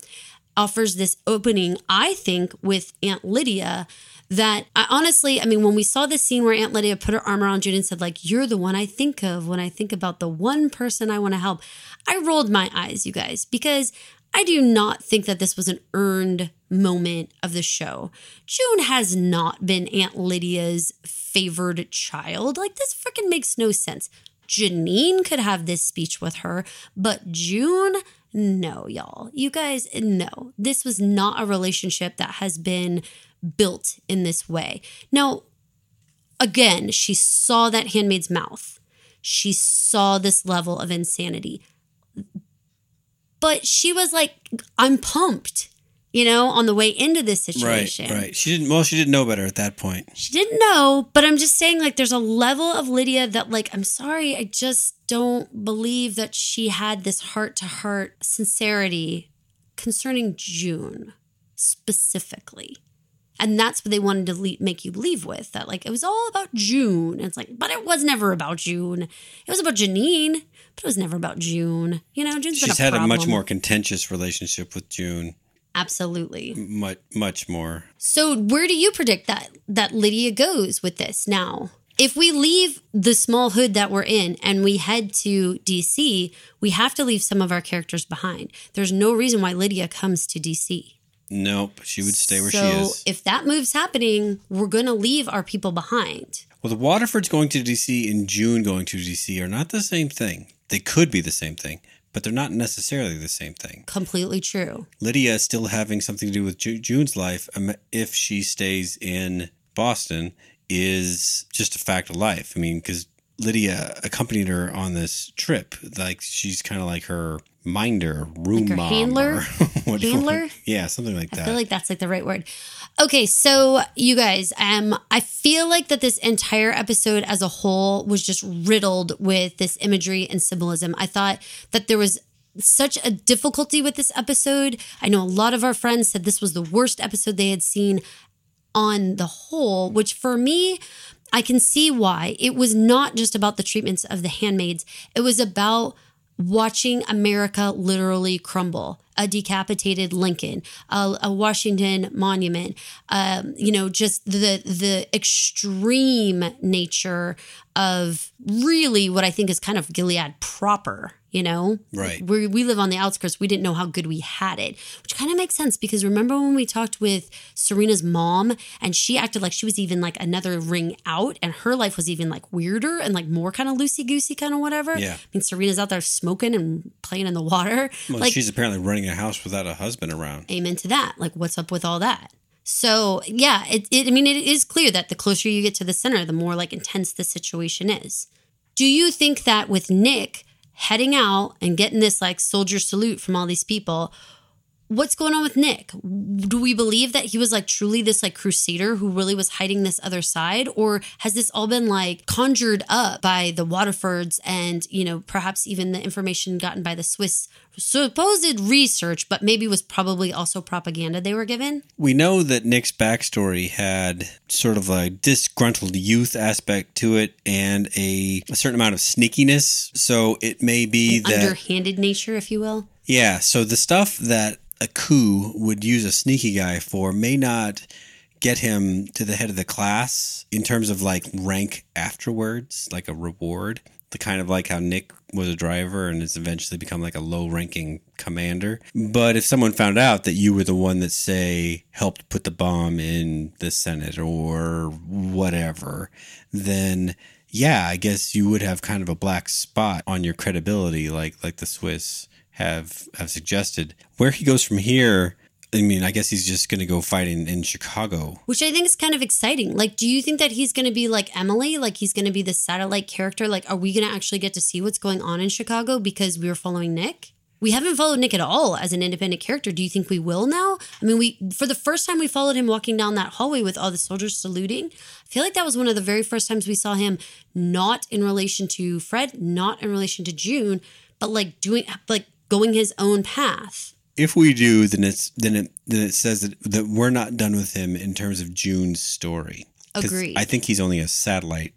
Speaker 3: offers this opening, I think, with Aunt Lydia that I honestly, I mean, when we saw the scene where Aunt Lydia put her arm around June and said, like, you're the one I think of when I think about the one person I want to help, I rolled my eyes, you guys, because I do not think that this was an earned moment of the show. June has not been Aunt Lydia's favored child. Like, this freaking makes no sense. Janine could have this speech with her, but June, no, y'all. You guys, no. This was not a relationship that has been built in this way. Now, again, she saw that handmaid's mouth. She saw this level of insanity. But she was like, I'm pumped, you know, on the way into this situation.
Speaker 2: Right. right. She didn't. Well, she didn't know better at that point.
Speaker 3: She didn't know, but I'm just saying, like, there's a level of Lydia that, like, I'm sorry, I just don't believe that she had this heart to heart sincerity concerning June specifically. And that's what they wanted to le- make you leave with that, like, it was all about June. And it's like, but it was never about June. It was about Janine, but it was never about June. You know, June's been
Speaker 2: She's
Speaker 3: a
Speaker 2: had a much more contentious relationship with June.
Speaker 3: Absolutely.
Speaker 2: Much, much more.
Speaker 3: So where do you predict that that Lydia goes with this now? If we leave the small hood that we're in and we head to DC, we have to leave some of our characters behind. There's no reason why Lydia comes to DC.
Speaker 2: Nope. She would stay where
Speaker 3: so
Speaker 2: she is.
Speaker 3: if that move's happening, we're going to leave our people behind.
Speaker 2: Well, the Waterfords going to DC and June going to DC are not the same thing. They could be the same thing, but they're not necessarily the same thing.
Speaker 3: Completely true.
Speaker 2: Lydia is still having something to do with Ju- June's life um, if she stays in Boston is just a fact of life. I mean, because Lydia accompanied her on this trip. Like she's kind of like her minder, room
Speaker 3: her
Speaker 2: mom,
Speaker 3: handler? <laughs>
Speaker 2: what do you-
Speaker 3: Handler?
Speaker 2: yeah, something like that.
Speaker 3: I feel like that's like the right word. Okay, so you guys, um, I feel like that this entire episode as a whole was just riddled with this imagery and symbolism. I thought that there was such a difficulty with this episode. I know a lot of our friends said this was the worst episode they had seen on the whole, which for me, I can see why. It was not just about the treatments of the handmaids, it was about watching America literally crumble. A decapitated Lincoln, a, a Washington monument, um, you know, just the the extreme nature of really what I think is kind of Gilead proper. You know,
Speaker 2: Right.
Speaker 3: we we live on the outskirts. We didn't know how good we had it, which kind of makes sense because remember when we talked with Serena's mom and she acted like she was even like another ring out, and her life was even like weirder and like more kind of loosey goosey kind of whatever.
Speaker 2: Yeah.
Speaker 3: I mean Serena's out there smoking and playing in the water.
Speaker 2: well,
Speaker 3: like
Speaker 2: she's apparently running a house without a husband around.
Speaker 3: amen to that. Like, what's up with all that? So, yeah, it, it, I mean, it is clear that the closer you get to the center, the more like intense the situation is. Do you think that with Nick heading out and getting this like soldier salute from all these people, what's going on with Nick? Do we believe that he was like truly this like crusader who really was hiding this other side? Or has this all been like conjured up by the Waterfords and, you know, perhaps even the information gotten by the Swiss supposed research, but maybe was probably also propaganda they were given?
Speaker 2: We know that Nick's backstory had sort of a disgruntled youth aspect to it and a, a certain amount of sneakiness. So it may be
Speaker 3: An
Speaker 2: that.
Speaker 3: underhanded nature, if you will.
Speaker 2: Yeah, so the stuff that a coup would use a sneaky guy for may not get him to the head of the class in terms of like rank afterwards, like a reward. The kind of like how Nick was a driver and has eventually become like a low ranking commander. But if someone found out that you were the one that, say, helped put the bomb in the Senate or whatever, then yeah, I guess you would have kind of a black spot on your credibility, like like the Swiss have have suggested. Where he goes from here, I mean, I guess he's just going to go fight in, in Chicago.
Speaker 3: Which I think is kind of exciting. Like, do you think that he's going to be like Emily? Like, he's going to be the satellite character? Like, are we going to actually get to see what's going on in Chicago because we were following Nick? We haven't followed Nick at all as an independent character. Do you think we will now? I mean, we for the first time we followed him walking down that hallway with all the soldiers saluting. I feel like that was one of the very first times we saw him not in relation to Fred, not in relation to June, but like doing like going his own path.
Speaker 2: If we do, then it's then it then it says that, that we're not done with him in terms of June's story.
Speaker 3: Agreed.
Speaker 2: I think he's only a satellite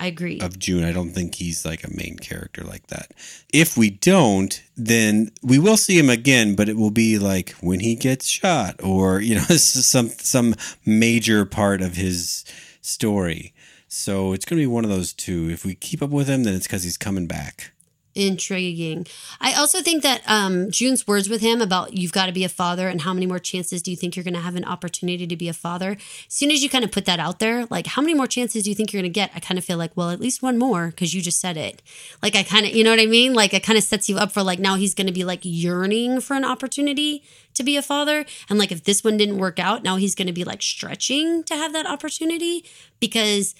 Speaker 3: I agree.
Speaker 2: of June. I don't think he's like a main character like that. If we don't, then we will see him again, but it will be like when he gets shot or, you know, <laughs> some some major part of his story. So it's going to be one of those two. If we keep up with him, then it's cuz he's coming back.
Speaker 3: Intriguing. I also think that um, June's words with him about you've got to be a father and how many more chances do you think you're going to have an opportunity to be a father? As soon as you kind of put that out there, like how many more chances do you think you're going to get? I kind of feel like, well, at least one more because you just said it. Like I kind of, you know what I mean? Like it kind of sets you up for like now he's going to be like yearning for an opportunity to be a father. And like if this one didn't work out, now he's going to be like stretching to have that opportunity because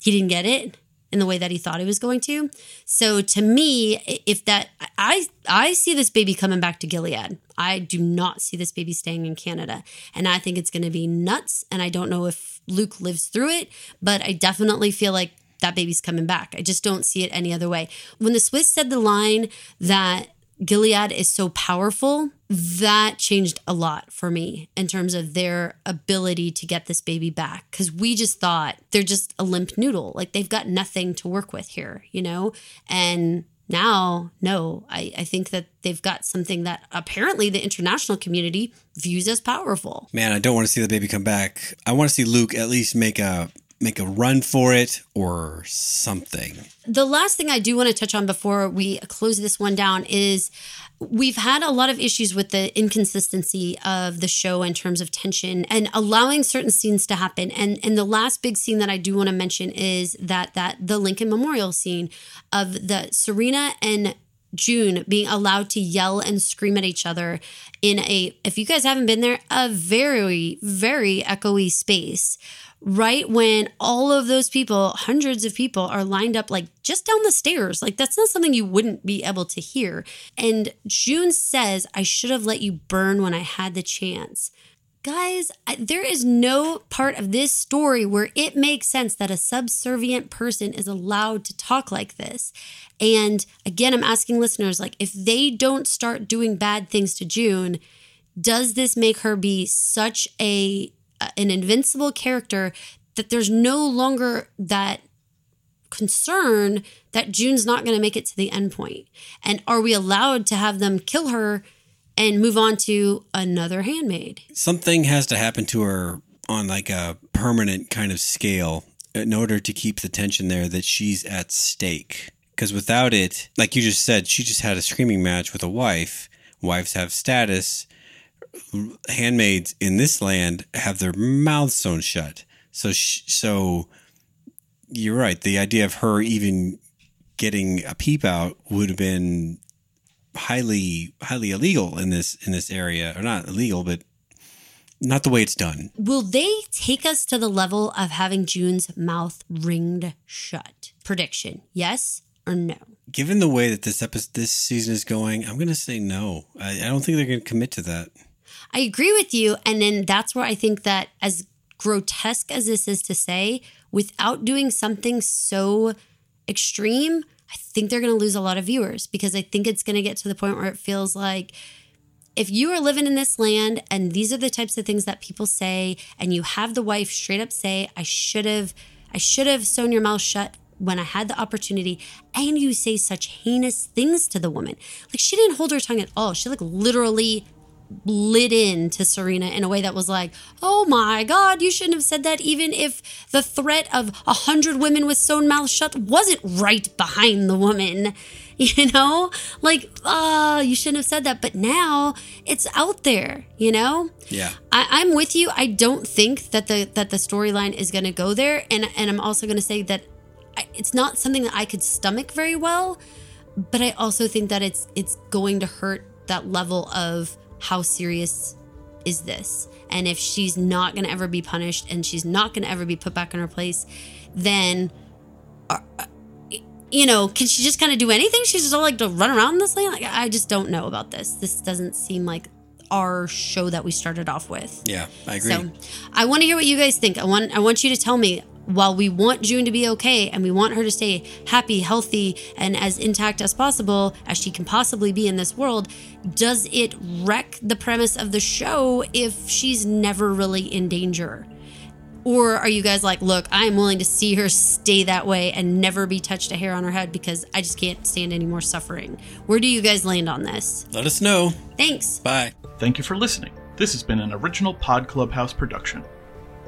Speaker 3: he didn't get it in the way that he thought he was going to. So to me, if that I I see this baby coming back to Gilead. I do not see this baby staying in Canada. And I think it's going to be nuts and I don't know if Luke lives through it, but I definitely feel like that baby's coming back. I just don't see it any other way. When the Swiss said the line that Gilead is so powerful, that changed a lot for me in terms of their ability to get this baby back. Because we just thought they're just a limp noodle. Like they've got nothing to work with here, you know? And now, no, I, I think that they've got something that apparently the international community views as powerful.
Speaker 2: Man, I don't want to see the baby come back. I want to see Luke at least make a make a run for it or something.
Speaker 3: The last thing I do want to touch on before we close this one down is we've had a lot of issues with the inconsistency of the show in terms of tension and allowing certain scenes to happen. And and the last big scene that I do want to mention is that that the Lincoln Memorial scene of the Serena and June being allowed to yell and scream at each other in a if you guys haven't been there, a very very echoey space right when all of those people, hundreds of people, are lined up like just down the stairs. Like that's not something you wouldn't be able to hear. And June says, I should have let you burn when I had the chance. Guys, I, there is no part of this story where it makes sense that a subservient person is allowed to talk like this. And again, I'm asking listeners like if they don't start doing bad things to June, does this make her be such a an invincible character that there's no longer that concern that June's not going to make it to the end point? And are we allowed to have them kill her and move on to another handmaid?
Speaker 2: Something has to happen to her on like a permanent kind of scale in order to keep the tension there that she's at stake. Because without it, like you just said, she just had a screaming match with a wife. Wives have status handmaids in this land have their mouths sewn shut. So, sh- so you're right. The idea of her even getting a peep out would have been highly, highly illegal in this in this area, or not illegal, but not the way it's done.
Speaker 3: Will they take us to the level of having June's mouth ringed shut? Prediction: Yes or no?
Speaker 2: Given the way that this episode, this season is going, I'm going to say no. I, I don't think they're going to commit to that.
Speaker 3: I agree with you. And then that's where I think that, as grotesque as this is to say, without doing something so extreme, I think they're going to lose a lot of viewers because I think it's going to get to the point where it feels like if you are living in this land and these are the types of things that people say and you have the wife straight up say i should have i should have sewn your mouth shut when i had the opportunity and you say such heinous things to the woman like she didn't hold her tongue at all she like literally lit in to Serena in a way that was like, oh my God, you shouldn't have said that, even if the threat of a hundred women with sewn mouths shut wasn't right behind the woman. <laughs> You know, like, ah, uh, you shouldn't have said that. But now it's out there, you know?
Speaker 2: Yeah.
Speaker 3: I, I'm with you. I don't think that the that the storyline is gonna go there. And and I'm also gonna say that I, it's not something that I could stomach very well, but I also think that it's it's going to hurt that level of how serious is this? And if she's not going to ever be punished and she's not going to ever be put back in her place, then, uh, you know, can she just kind of do anything? She's just all like to run around this land? Like, I just don't know about this. This doesn't seem like our show that we started off with.
Speaker 2: Yeah, I agree. So
Speaker 3: I want to hear what you guys think. I want I want you to tell me while we want June to be okay and we want her to stay happy, healthy, and as intact as possible as she can possibly be in this world, does it wreck the premise of the show if she's never really in danger? Or are you guys like, look, I am willing to see her stay that way and never be touched a hair on her head because I just can't stand any more suffering? Where do you guys land on this?
Speaker 2: Let us know.
Speaker 3: Thanks.
Speaker 2: Bye.
Speaker 1: Thank you for listening. This has been an original Pod Clubhouse production.